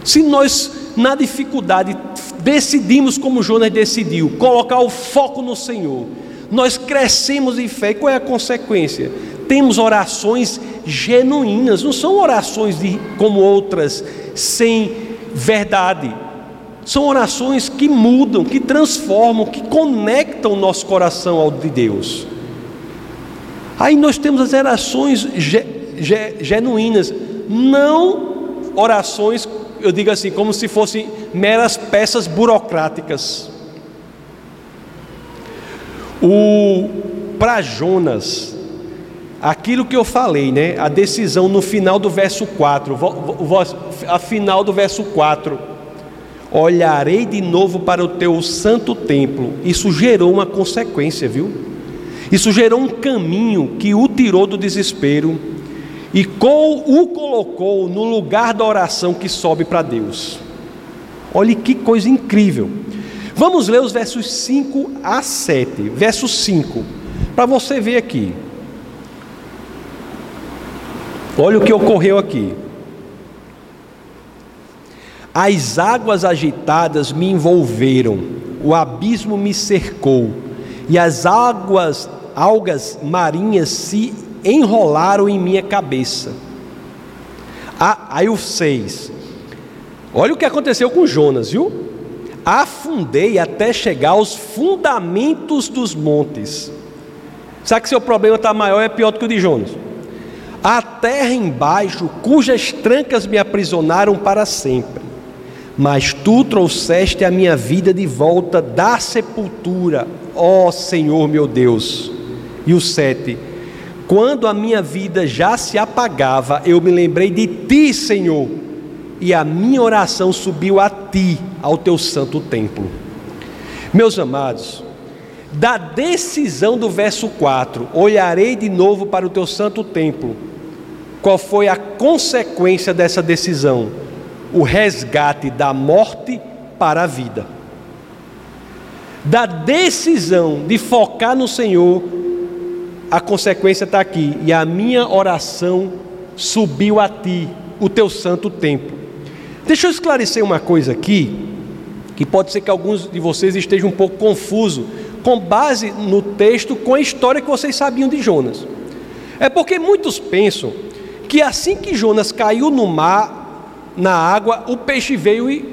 Se nós, na dificuldade, decidimos como Jonas decidiu, colocar o foco no Senhor, nós crescemos em fé. Qual é a consequência? Temos orações genuínas, não são orações de, como outras, sem verdade. São orações que mudam, que transformam, que conectam o nosso coração ao de Deus. Aí nós temos as orações ge, ge, genuínas, não orações, eu digo assim, como se fossem meras peças burocráticas. O para Jonas, aquilo que eu falei, né? A decisão no final do verso 4, a final do verso 4. Olharei de novo para o teu santo templo. Isso gerou uma consequência, viu? Isso gerou um caminho que o tirou do desespero e o colocou no lugar da oração que sobe para Deus. Olhe que coisa incrível. Vamos ler os versos 5 a 7. Verso 5, para você ver aqui. Olha o que ocorreu aqui. As águas agitadas me envolveram, o abismo me cercou, e as águas, algas marinhas se enrolaram em minha cabeça. Ah, aí o 6. Olha o que aconteceu com Jonas, viu? Afundei até chegar aos fundamentos dos montes. Sabe que seu problema está maior é pior do que o de Jonas? A terra embaixo, cujas trancas me aprisionaram para sempre. Mas tu trouxeste a minha vida de volta da sepultura, ó Senhor meu Deus. E o sete quando a minha vida já se apagava, eu me lembrei de ti, Senhor, e a minha oração subiu a ti, ao teu santo templo. Meus amados, da decisão do verso 4, olharei de novo para o teu santo templo. Qual foi a consequência dessa decisão? O resgate da morte para a vida. Da decisão de focar no Senhor, a consequência está aqui. E a minha oração subiu a ti, o teu santo templo. Deixa eu esclarecer uma coisa aqui, que pode ser que alguns de vocês estejam um pouco confusos, com base no texto, com a história que vocês sabiam de Jonas. É porque muitos pensam que assim que Jonas caiu no mar, na água, o peixe veio e,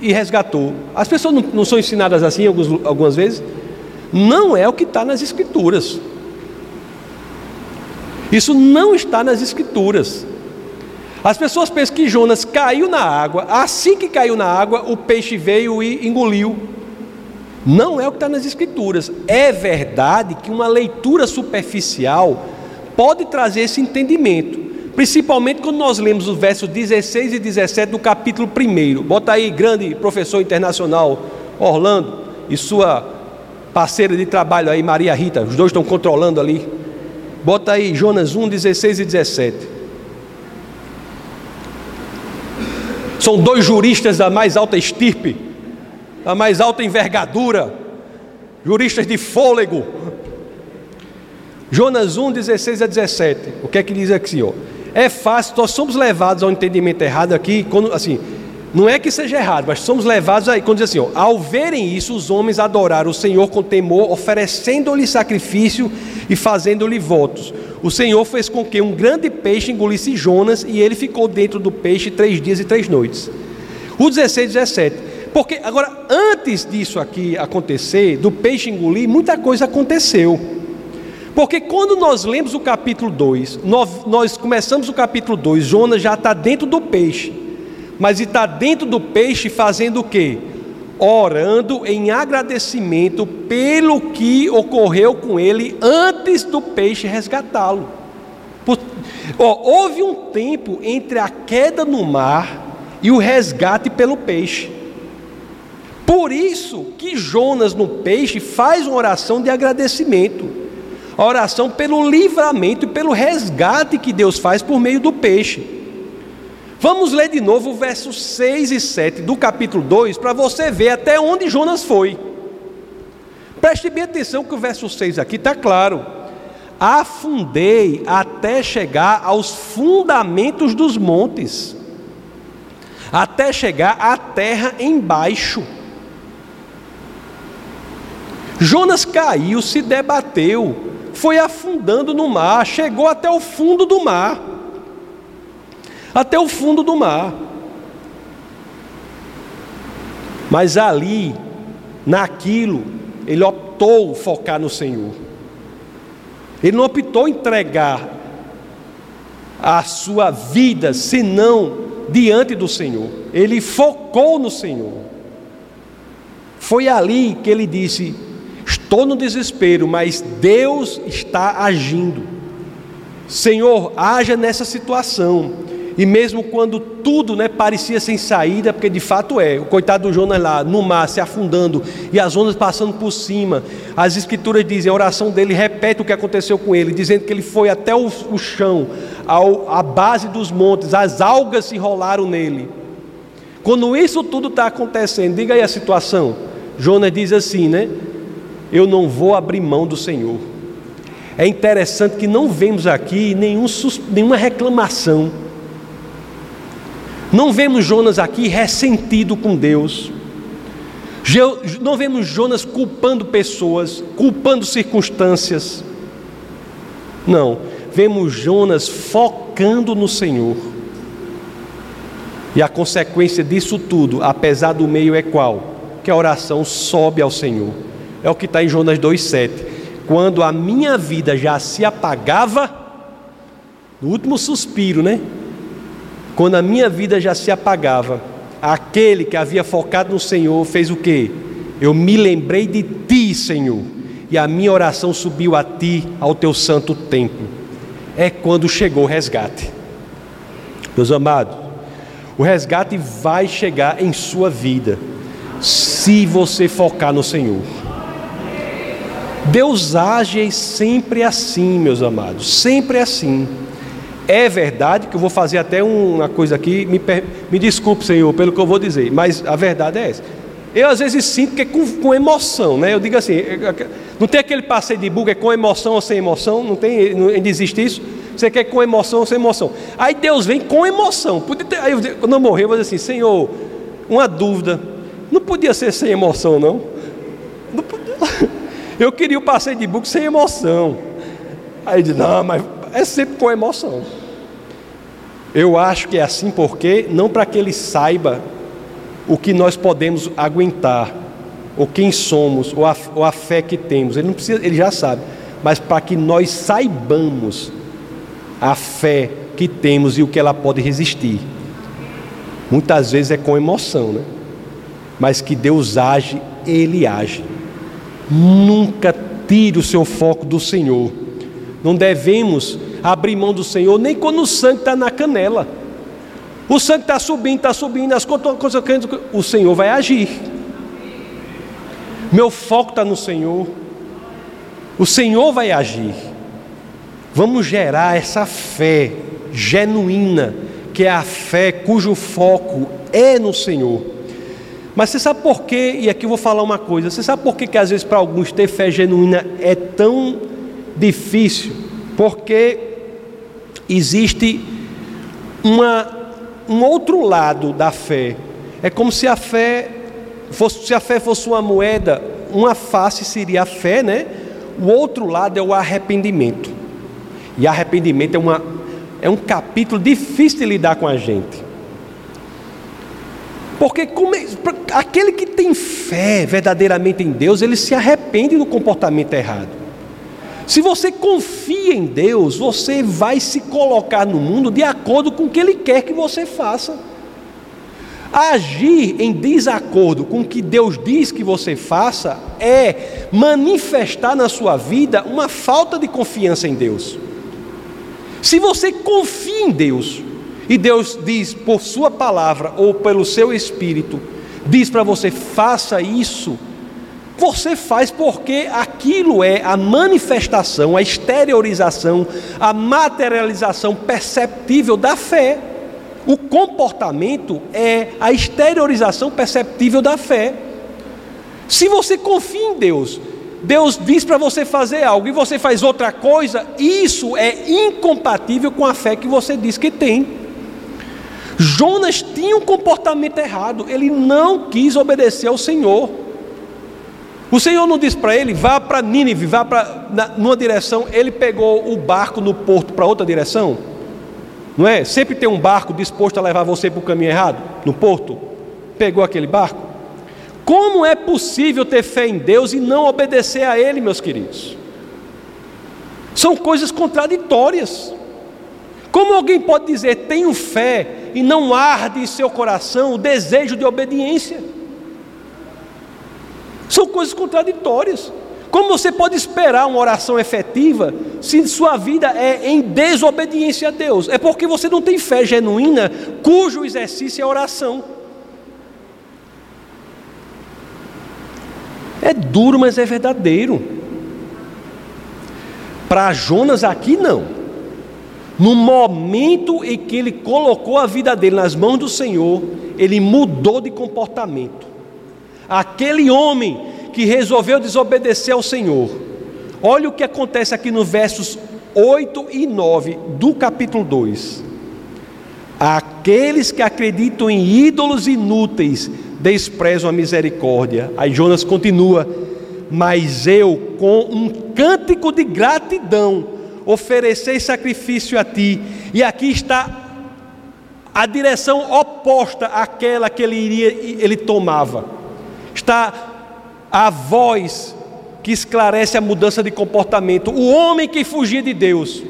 e resgatou. As pessoas não, não são ensinadas assim alguns, algumas vezes? Não é o que está nas Escrituras. Isso não está nas Escrituras. As pessoas pensam que Jonas caiu na água, assim que caiu na água, o peixe veio e engoliu. Não é o que está nas Escrituras. É verdade que uma leitura superficial pode trazer esse entendimento, principalmente quando nós lemos os versos 16 e 17 do capítulo 1. Bota aí, grande professor internacional Orlando e sua parceira de trabalho aí, Maria Rita, os dois estão controlando ali. Bota aí Jonas 1, 16 e 17. São dois juristas da mais alta estirpe, da mais alta envergadura, juristas de fôlego. Jonas 1, 16 a 17. O que é que diz aqui, ó? É fácil, nós somos levados ao entendimento errado aqui, quando assim, não é que seja errado, mas somos levados aí, quando diz assim: ó, ao verem isso, os homens adoraram o Senhor com temor, oferecendo-lhe sacrifício e fazendo-lhe votos. O Senhor fez com que um grande peixe engolisse Jonas e ele ficou dentro do peixe três dias e três noites. O 16, 17. Porque, agora, antes disso aqui acontecer, do peixe engolir, muita coisa aconteceu. Porque quando nós lemos o capítulo 2, nós, nós começamos o capítulo 2, Jonas já está dentro do peixe mas está dentro do peixe fazendo o quê? Orando em agradecimento pelo que ocorreu com ele antes do peixe resgatá-lo. houve um tempo entre a queda no mar e o resgate pelo peixe. Por isso que Jonas no peixe faz uma oração de agradecimento. A oração pelo livramento e pelo resgate que Deus faz por meio do peixe. Vamos ler de novo versos 6 e 7 do capítulo 2 para você ver até onde Jonas foi. Preste bem atenção que o verso 6 aqui está claro. Afundei até chegar aos fundamentos dos montes, até chegar à terra embaixo. Jonas caiu, se debateu, foi afundando no mar, chegou até o fundo do mar. Até o fundo do mar. Mas ali, naquilo, ele optou focar no Senhor. Ele não optou entregar a sua vida senão diante do Senhor. Ele focou no Senhor. Foi ali que ele disse: Estou no desespero, mas Deus está agindo. Senhor, haja nessa situação. E mesmo quando tudo né, parecia sem saída, porque de fato é, o coitado do Jonas lá no mar se afundando e as ondas passando por cima, as escrituras dizem, a oração dele repete o que aconteceu com ele, dizendo que ele foi até o, o chão, ao, a base dos montes, as algas se rolaram nele. Quando isso tudo está acontecendo, diga aí a situação. Jonas diz assim, né? Eu não vou abrir mão do Senhor. É interessante que não vemos aqui nenhum, nenhuma reclamação não vemos Jonas aqui ressentido com Deus. Não vemos Jonas culpando pessoas, culpando circunstâncias. Não, vemos Jonas focando no Senhor. E a consequência disso tudo, apesar do meio, é qual? Que a oração sobe ao Senhor. É o que está em Jonas 2,7. Quando a minha vida já se apagava, no último suspiro, né? Quando a minha vida já se apagava, aquele que havia focado no Senhor fez o que? Eu me lembrei de ti, Senhor, e a minha oração subiu a ti, ao teu santo templo. É quando chegou o resgate. Meus amados, o resgate vai chegar em sua vida, se você focar no Senhor. Deus age sempre assim, meus amados, sempre assim. É verdade que eu vou fazer até uma coisa aqui, me, me desculpe, Senhor, pelo que eu vou dizer, mas a verdade é essa. Eu às vezes sinto que é com, com emoção, né? Eu digo assim, é, é, não tem aquele passeio de bug, é com emoção ou sem emoção, não tem, não existe isso. Você quer com emoção ou sem emoção. Aí Deus vem com emoção. Ter, aí eu, quando eu morrer, eu vou dizer assim, Senhor, uma dúvida, não podia ser sem emoção, não? não podia. <laughs> Eu queria o passeio de bug sem emoção. Aí ele não, mas é sempre com emoção. Eu acho que é assim porque não para que ele saiba o que nós podemos aguentar, ou quem somos, ou a, ou a fé que temos. Ele não precisa, ele já sabe, mas para que nós saibamos a fé que temos e o que ela pode resistir. Muitas vezes é com emoção, né? Mas que Deus age, Ele age. Nunca tire o seu foco do Senhor. Não devemos abrir mão do Senhor, nem quando o sangue está na canela. O sangue está subindo, está subindo, as consequências, o Senhor vai agir. Meu foco está no Senhor. O Senhor vai agir. Vamos gerar essa fé genuína, que é a fé cujo foco é no Senhor. Mas você sabe por quê? E aqui eu vou falar uma coisa. Você sabe por quê que às vezes para alguns ter fé genuína é tão difícil? Porque existe uma, um outro lado da fé. É como se a fé fosse, se a fé fosse uma moeda, uma face seria a fé, né? O outro lado é o arrependimento. E arrependimento é, uma, é um capítulo difícil de lidar com a gente. Porque como, é, aquele que tem fé verdadeiramente em Deus, ele se arrepende do comportamento errado. Se você confia em Deus, você vai se colocar no mundo de acordo com o que Ele quer que você faça. Agir em desacordo com o que Deus diz que você faça é manifestar na sua vida uma falta de confiança em Deus. Se você confia em Deus, e Deus diz por Sua palavra ou pelo seu Espírito, diz para você, faça isso, você faz porque aquilo é a manifestação, a exteriorização, a materialização perceptível da fé. O comportamento é a exteriorização perceptível da fé. Se você confia em Deus, Deus diz para você fazer algo e você faz outra coisa, isso é incompatível com a fé que você diz que tem. Jonas tinha um comportamento errado, ele não quis obedecer ao Senhor. O Senhor não disse para ele, vá para Nínive, vá para numa direção, ele pegou o barco no porto para outra direção? Não é? Sempre tem um barco disposto a levar você para o caminho errado, no porto. Pegou aquele barco. Como é possível ter fé em Deus e não obedecer a Ele, meus queridos? São coisas contraditórias. Como alguém pode dizer, tenho fé, e não arde em seu coração o desejo de obediência? São coisas contraditórias. Como você pode esperar uma oração efetiva se sua vida é em desobediência a Deus? É porque você não tem fé genuína, cujo exercício é oração. É duro, mas é verdadeiro. Para Jonas aqui não. No momento em que ele colocou a vida dele nas mãos do Senhor, ele mudou de comportamento. Aquele homem que resolveu desobedecer ao Senhor. Olha o que acontece aqui nos versos 8 e 9 do capítulo 2. Aqueles que acreditam em ídolos inúteis desprezam a misericórdia. Aí Jonas continua: Mas eu, com um cântico de gratidão, oferecei sacrifício a ti. E aqui está a direção oposta àquela que ele iria, ele tomava. Está a voz que esclarece a mudança de comportamento. O homem que fugia de Deus.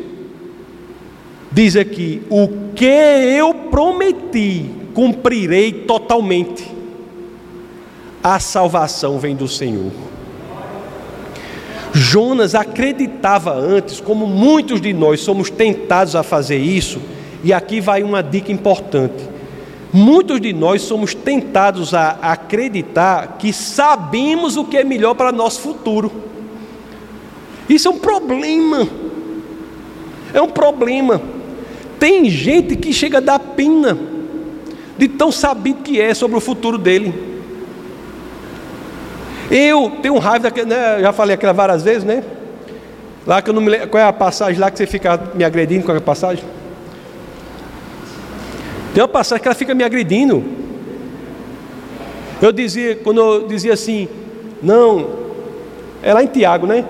Diz aqui: O que eu prometi, cumprirei totalmente. A salvação vem do Senhor. Jonas acreditava antes, como muitos de nós somos tentados a fazer isso, e aqui vai uma dica importante. Muitos de nós somos tentados a acreditar que sabemos o que é melhor para nosso futuro. Isso é um problema. É um problema. Tem gente que chega a dar pena de tão sabido que é sobre o futuro dele. Eu tenho raiva daquele, né? já falei aquela várias vezes, né? Lá que eu não me lembro, qual é a passagem lá que você fica me agredindo com a passagem? Tem uma passagem que ela fica me agredindo. Eu dizia, quando eu dizia assim, não, é lá em Tiago, né?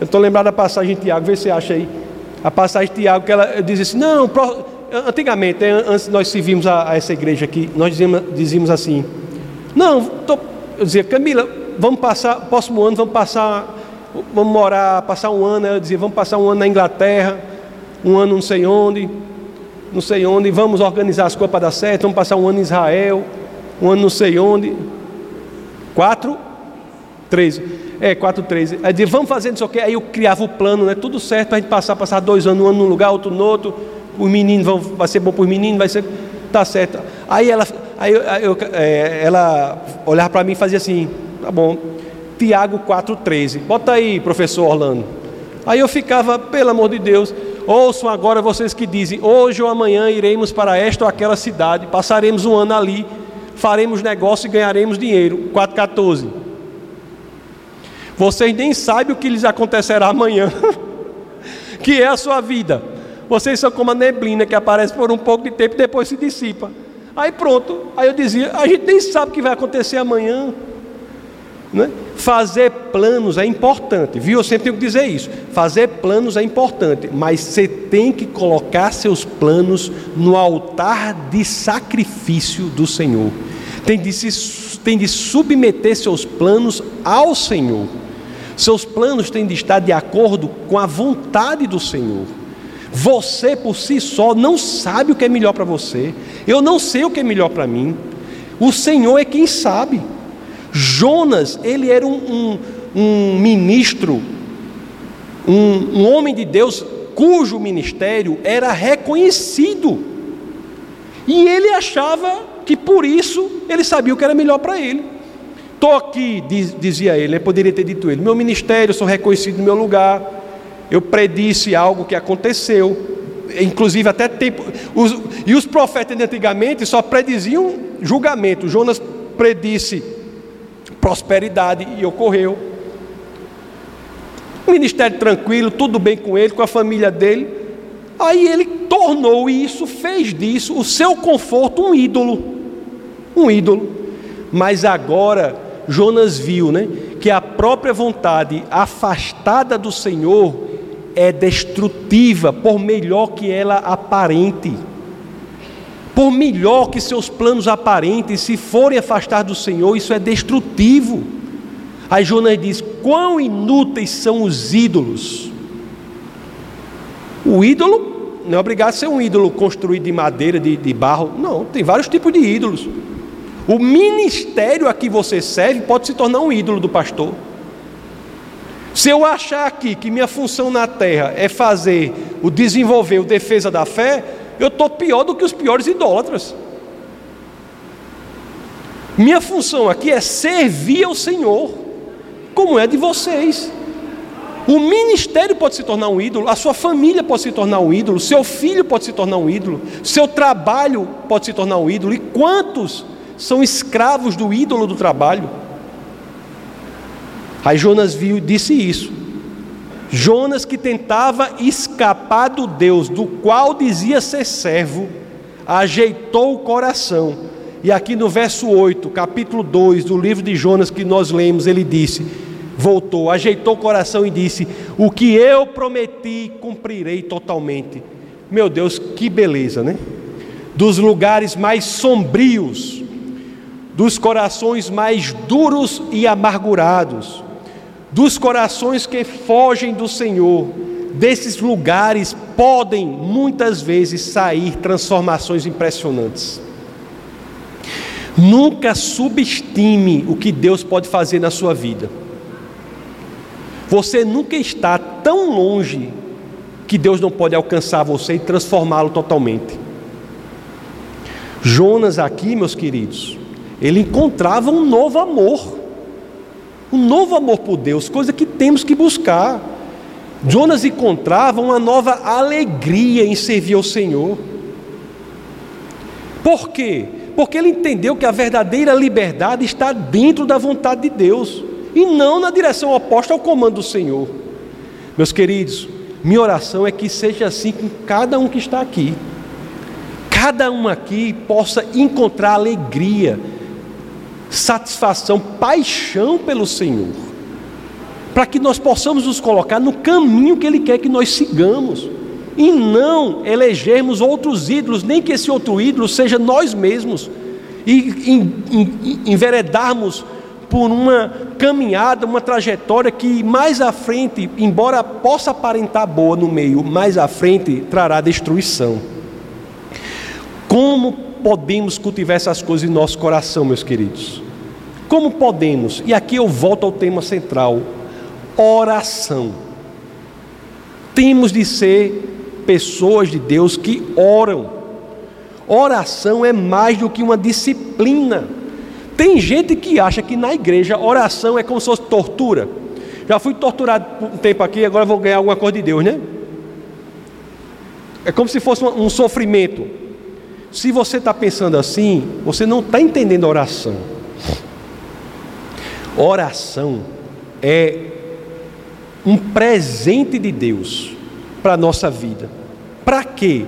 Eu estou lembrado da passagem em Tiago, vê se você acha aí. A passagem de Tiago, que ela dizia assim, não, antigamente, antes de nós servirmos a, a, essa igreja aqui, nós dizíamos, dizíamos assim, não, tô, eu dizia, Camila, vamos passar, próximo ano, vamos passar, vamos morar, passar um ano, eu dizia, vamos passar um ano na Inglaterra, um ano não sei onde, não sei onde, vamos organizar as coisas para dar certo, vamos passar um ano em Israel, um ano não sei onde. Quatro, três. É, quatro, três. Aí dizia, vamos fazer isso aqui. Aí eu criava o plano, né? Tudo certo para a gente passar, passar dois anos, um ano num lugar, outro no outro. Os meninos vão, vai ser bom para os meninos, vai ser. Tá certo. Aí ela, aí eu, eu, é, ela olhava para mim e fazia assim, tá bom. Tiago 4,13. Bota aí, professor Orlando. Aí eu ficava, pelo amor de Deus. Ouçam agora vocês que dizem: hoje ou amanhã iremos para esta ou aquela cidade, passaremos um ano ali, faremos negócio e ganharemos dinheiro. 4,14. Vocês nem sabem o que lhes acontecerá amanhã, <laughs> que é a sua vida. Vocês são como a neblina que aparece por um pouco de tempo e depois se dissipa. Aí pronto. Aí eu dizia: a gente nem sabe o que vai acontecer amanhã. Né? Fazer planos é importante, viu? Eu sempre tenho que dizer isso. Fazer planos é importante, mas você tem que colocar seus planos no altar de sacrifício do Senhor. Tem de, se, tem de submeter seus planos ao Senhor. Seus planos têm de estar de acordo com a vontade do Senhor. Você por si só não sabe o que é melhor para você. Eu não sei o que é melhor para mim. O Senhor é quem sabe. Jonas, ele era um, um, um ministro, um, um homem de Deus cujo ministério era reconhecido. E ele achava que por isso ele sabia o que era melhor para ele. Estou aqui, diz, dizia ele, poderia ter dito ele, meu ministério, sou reconhecido no meu lugar, eu predisse algo que aconteceu, inclusive até tempo. Os, e os profetas antigamente só prediziam julgamento. Jonas predisse prosperidade e ocorreu. Ministério tranquilo, tudo bem com ele, com a família dele. Aí ele tornou isso, fez disso o seu conforto um ídolo. Um ídolo. Mas agora Jonas viu, né, que a própria vontade afastada do Senhor é destrutiva, por melhor que ela aparente. Por melhor que seus planos aparentem, se forem afastar do Senhor, isso é destrutivo. Aí Jonas diz: Quão inúteis são os ídolos! O ídolo não é obrigado a ser um ídolo construído de madeira, de, de barro. Não, tem vários tipos de ídolos. O ministério a que você serve pode se tornar um ídolo do pastor. Se eu achar aqui que minha função na terra é fazer o desenvolver o defesa da fé, eu estou pior do que os piores idólatras. Minha função aqui é servir ao Senhor, como é de vocês. O ministério pode se tornar um ídolo, a sua família pode se tornar um ídolo, seu filho pode se tornar um ídolo, seu trabalho pode se tornar um ídolo. E quantos são escravos do ídolo do trabalho. Aí Jonas viu disse isso. Jonas que tentava escapar do Deus, do qual dizia ser servo, ajeitou o coração. E aqui no verso 8, capítulo 2 do livro de Jonas que nós lemos, ele disse: voltou, ajeitou o coração e disse: O que eu prometi, cumprirei totalmente. Meu Deus, que beleza, né? Dos lugares mais sombrios, dos corações mais duros e amargurados, dos corações que fogem do Senhor, desses lugares podem muitas vezes sair transformações impressionantes. Nunca subestime o que Deus pode fazer na sua vida. Você nunca está tão longe que Deus não pode alcançar você e transformá-lo totalmente. Jonas, aqui, meus queridos, ele encontrava um novo amor, um novo amor por Deus, coisa que temos que buscar. Jonas encontrava uma nova alegria em servir ao Senhor. Por quê? Porque ele entendeu que a verdadeira liberdade está dentro da vontade de Deus e não na direção oposta ao comando do Senhor. Meus queridos, minha oração é que seja assim com cada um que está aqui. Cada um aqui possa encontrar alegria satisfação, paixão pelo Senhor, para que nós possamos nos colocar no caminho que Ele quer que nós sigamos, e não elegermos outros ídolos, nem que esse outro ídolo seja nós mesmos, e enveredarmos por uma caminhada, uma trajetória que mais à frente, embora possa aparentar boa no meio, mais à frente trará destruição. Como podemos cultivar essas coisas em nosso coração, meus queridos? Como podemos? E aqui eu volto ao tema central: oração. Temos de ser pessoas de Deus que oram. Oração é mais do que uma disciplina. Tem gente que acha que na igreja oração é como se fosse tortura. Já fui torturado por um tempo aqui, agora vou ganhar alguma coisa de Deus, né? É como se fosse um sofrimento. Se você está pensando assim, você não está entendendo a oração. Oração é um presente de Deus para a nossa vida. Para quê?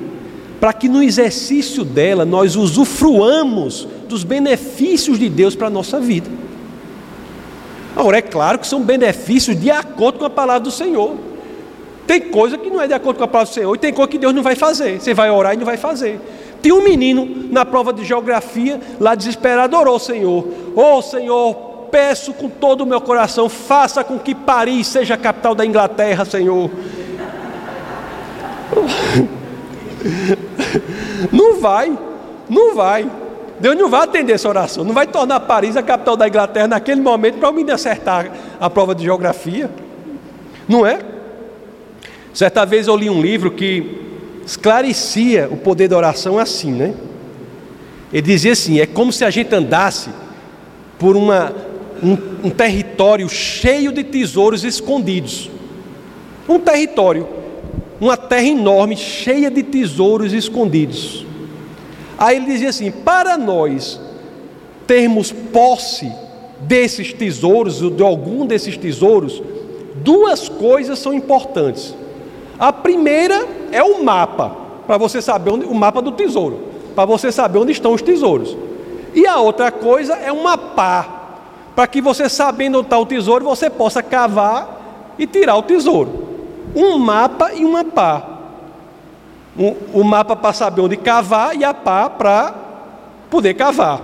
Para que no exercício dela nós usufruamos dos benefícios de Deus para a nossa vida. Agora, é claro que são benefícios de acordo com a palavra do Senhor. Tem coisa que não é de acordo com a palavra do Senhor, e tem coisa que Deus não vai fazer. Você vai orar e não vai fazer. Tinha um menino na prova de geografia, lá desesperado, orou Senhor: Ô oh, Senhor, peço com todo o meu coração, faça com que Paris seja a capital da Inglaterra, Senhor. <laughs> Não vai, não vai. Deus não vai atender essa oração, não vai tornar Paris a capital da Inglaterra naquele momento para menino acertar a prova de geografia. Não é? Certa vez eu li um livro que esclarecia o poder da oração assim, né? Ele dizia assim: é como se a gente andasse por uma, um, um território cheio de tesouros escondidos. Um território, uma terra enorme, cheia de tesouros escondidos. Aí ele dizia assim: para nós termos posse desses tesouros, ou de algum desses tesouros, duas coisas são importantes. A primeira é o mapa, para você saber onde, o mapa do tesouro, para você saber onde estão os tesouros. E a outra coisa é uma pá, para que você, sabendo onde está o tesouro, você possa cavar e tirar o tesouro. Um mapa e uma pá. Um, o mapa para saber onde cavar e a pá para poder cavar.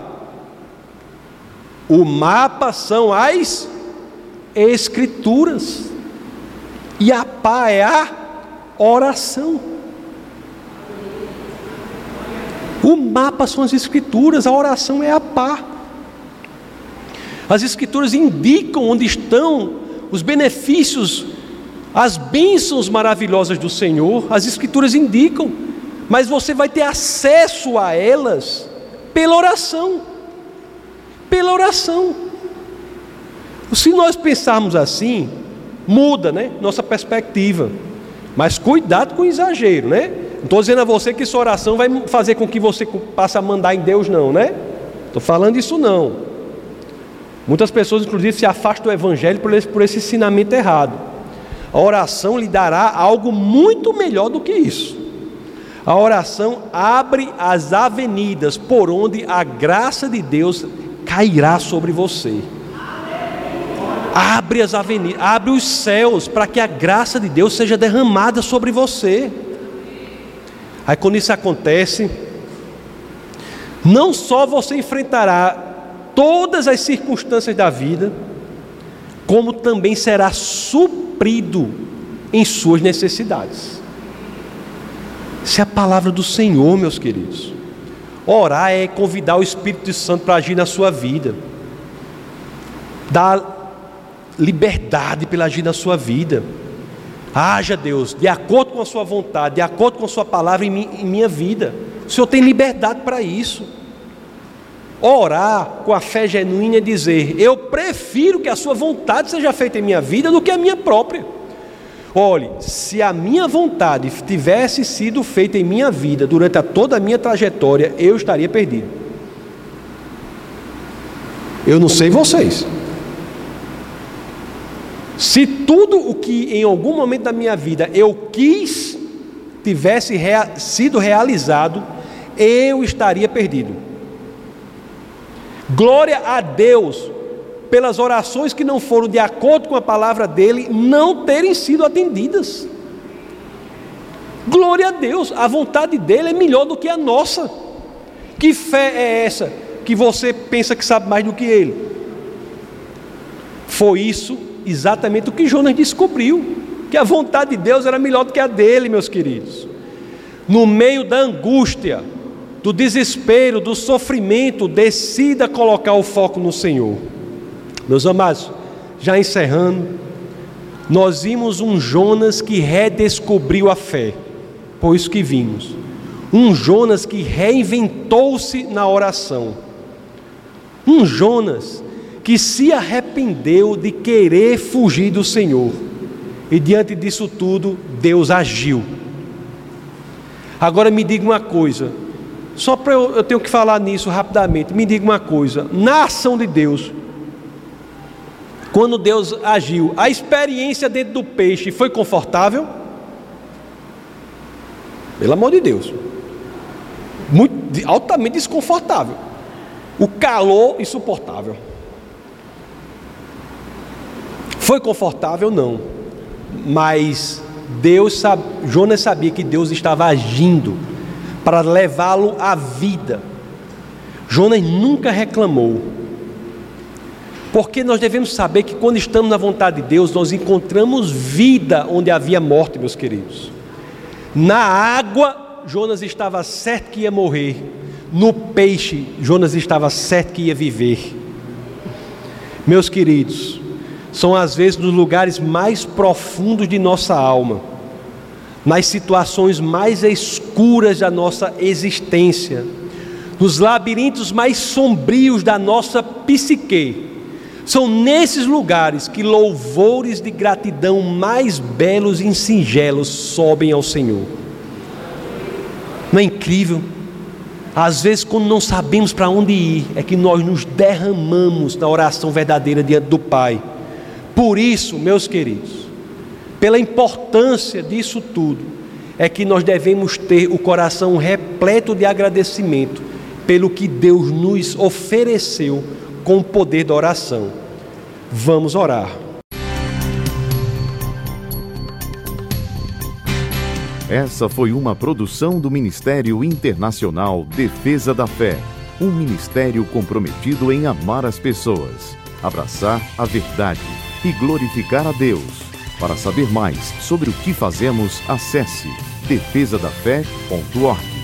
O mapa são as escrituras. E a pá é a oração. O mapa são as escrituras, a oração é a pá. As escrituras indicam onde estão os benefícios, as bênçãos maravilhosas do Senhor. As escrituras indicam, mas você vai ter acesso a elas pela oração. Pela oração. Se nós pensarmos assim, muda, né? Nossa perspectiva. Mas cuidado com o exagero, né? Não estou dizendo a você que sua oração vai fazer com que você passe a mandar em Deus, não, né? Estou falando isso não. Muitas pessoas, inclusive, se afastam do Evangelho por esse, por esse ensinamento errado. A oração lhe dará algo muito melhor do que isso. A oração abre as avenidas por onde a graça de Deus cairá sobre você. Abre as avenidas, abre os céus para que a graça de Deus seja derramada sobre você. Aí quando isso acontece, não só você enfrentará todas as circunstâncias da vida, como também será suprido em suas necessidades. Essa é a palavra do Senhor, meus queridos. Orar é convidar o Espírito Santo para agir na sua vida, dar liberdade para agir na sua vida. Haja Deus, de acordo com a sua vontade, de acordo com a sua palavra em, minha vida. O Senhor tem liberdade para isso. Orar com a fé genuína é dizer: Eu prefiro que a Sua vontade seja feita em minha vida do que a minha própria. Olhe, se a minha vontade tivesse sido feita em minha vida durante a toda a minha trajetória, eu estaria perdido. Eu não sei vocês. Se tudo o que em algum momento da minha vida eu quis tivesse rea sido realizado, eu estaria perdido. Glória a Deus pelas orações que não foram de acordo com a palavra dele não terem sido atendidas. Glória a Deus, a vontade dele é melhor do que a nossa. Que fé é essa que você pensa que sabe mais do que ele? Foi isso exatamente o que Jonas descobriu, que a vontade de Deus era melhor do que a dele, meus queridos. No meio da angústia, do desespero, do sofrimento, decida colocar o foco no Senhor. Meus amados, já encerrando, nós vimos um Jonas que redescobriu a fé, por isso que vimos. Um Jonas que reinventou-se na oração. Um Jonas que se arrependeu de querer fugir do Senhor. E diante disso tudo, Deus agiu. Agora me diga uma coisa: só para eu, eu tenho que falar nisso rapidamente. Me diga uma coisa: na ação de Deus, quando Deus agiu, a experiência dentro do peixe foi confortável? Pelo amor de Deus, muito, altamente desconfortável. O calor insuportável. Foi confortável? Não. Mas Deus, Jonas sabia que Deus estava agindo para levá-lo à vida. Jonas nunca reclamou. Porque nós devemos saber que quando estamos na vontade de Deus, nós encontramos vida onde havia morte, meus queridos. Na água, Jonas estava certo que ia morrer. No peixe, Jonas estava certo que ia viver. Meus queridos, são às vezes nos lugares mais profundos de nossa alma nas situações mais escuras da nossa existência, nos labirintos mais sombrios da nossa psique. São nesses lugares que louvores de gratidão mais belos e singelos sobem ao Senhor. Não é incrível? Às vezes, quando não sabemos para onde ir, é que nós nos derramamos na oração verdadeira diante do Pai. Por isso, meus queridos, pela importância disso tudo, é que nós devemos ter o coração repleto de agradecimento pelo que Deus nos ofereceu com o poder da oração. Vamos orar. Essa foi uma produção do Ministério Internacional Defesa da Fé, um ministério comprometido em amar as pessoas, abraçar a verdade e glorificar a Deus. Para saber mais sobre o que fazemos, acesse defesadafé.org.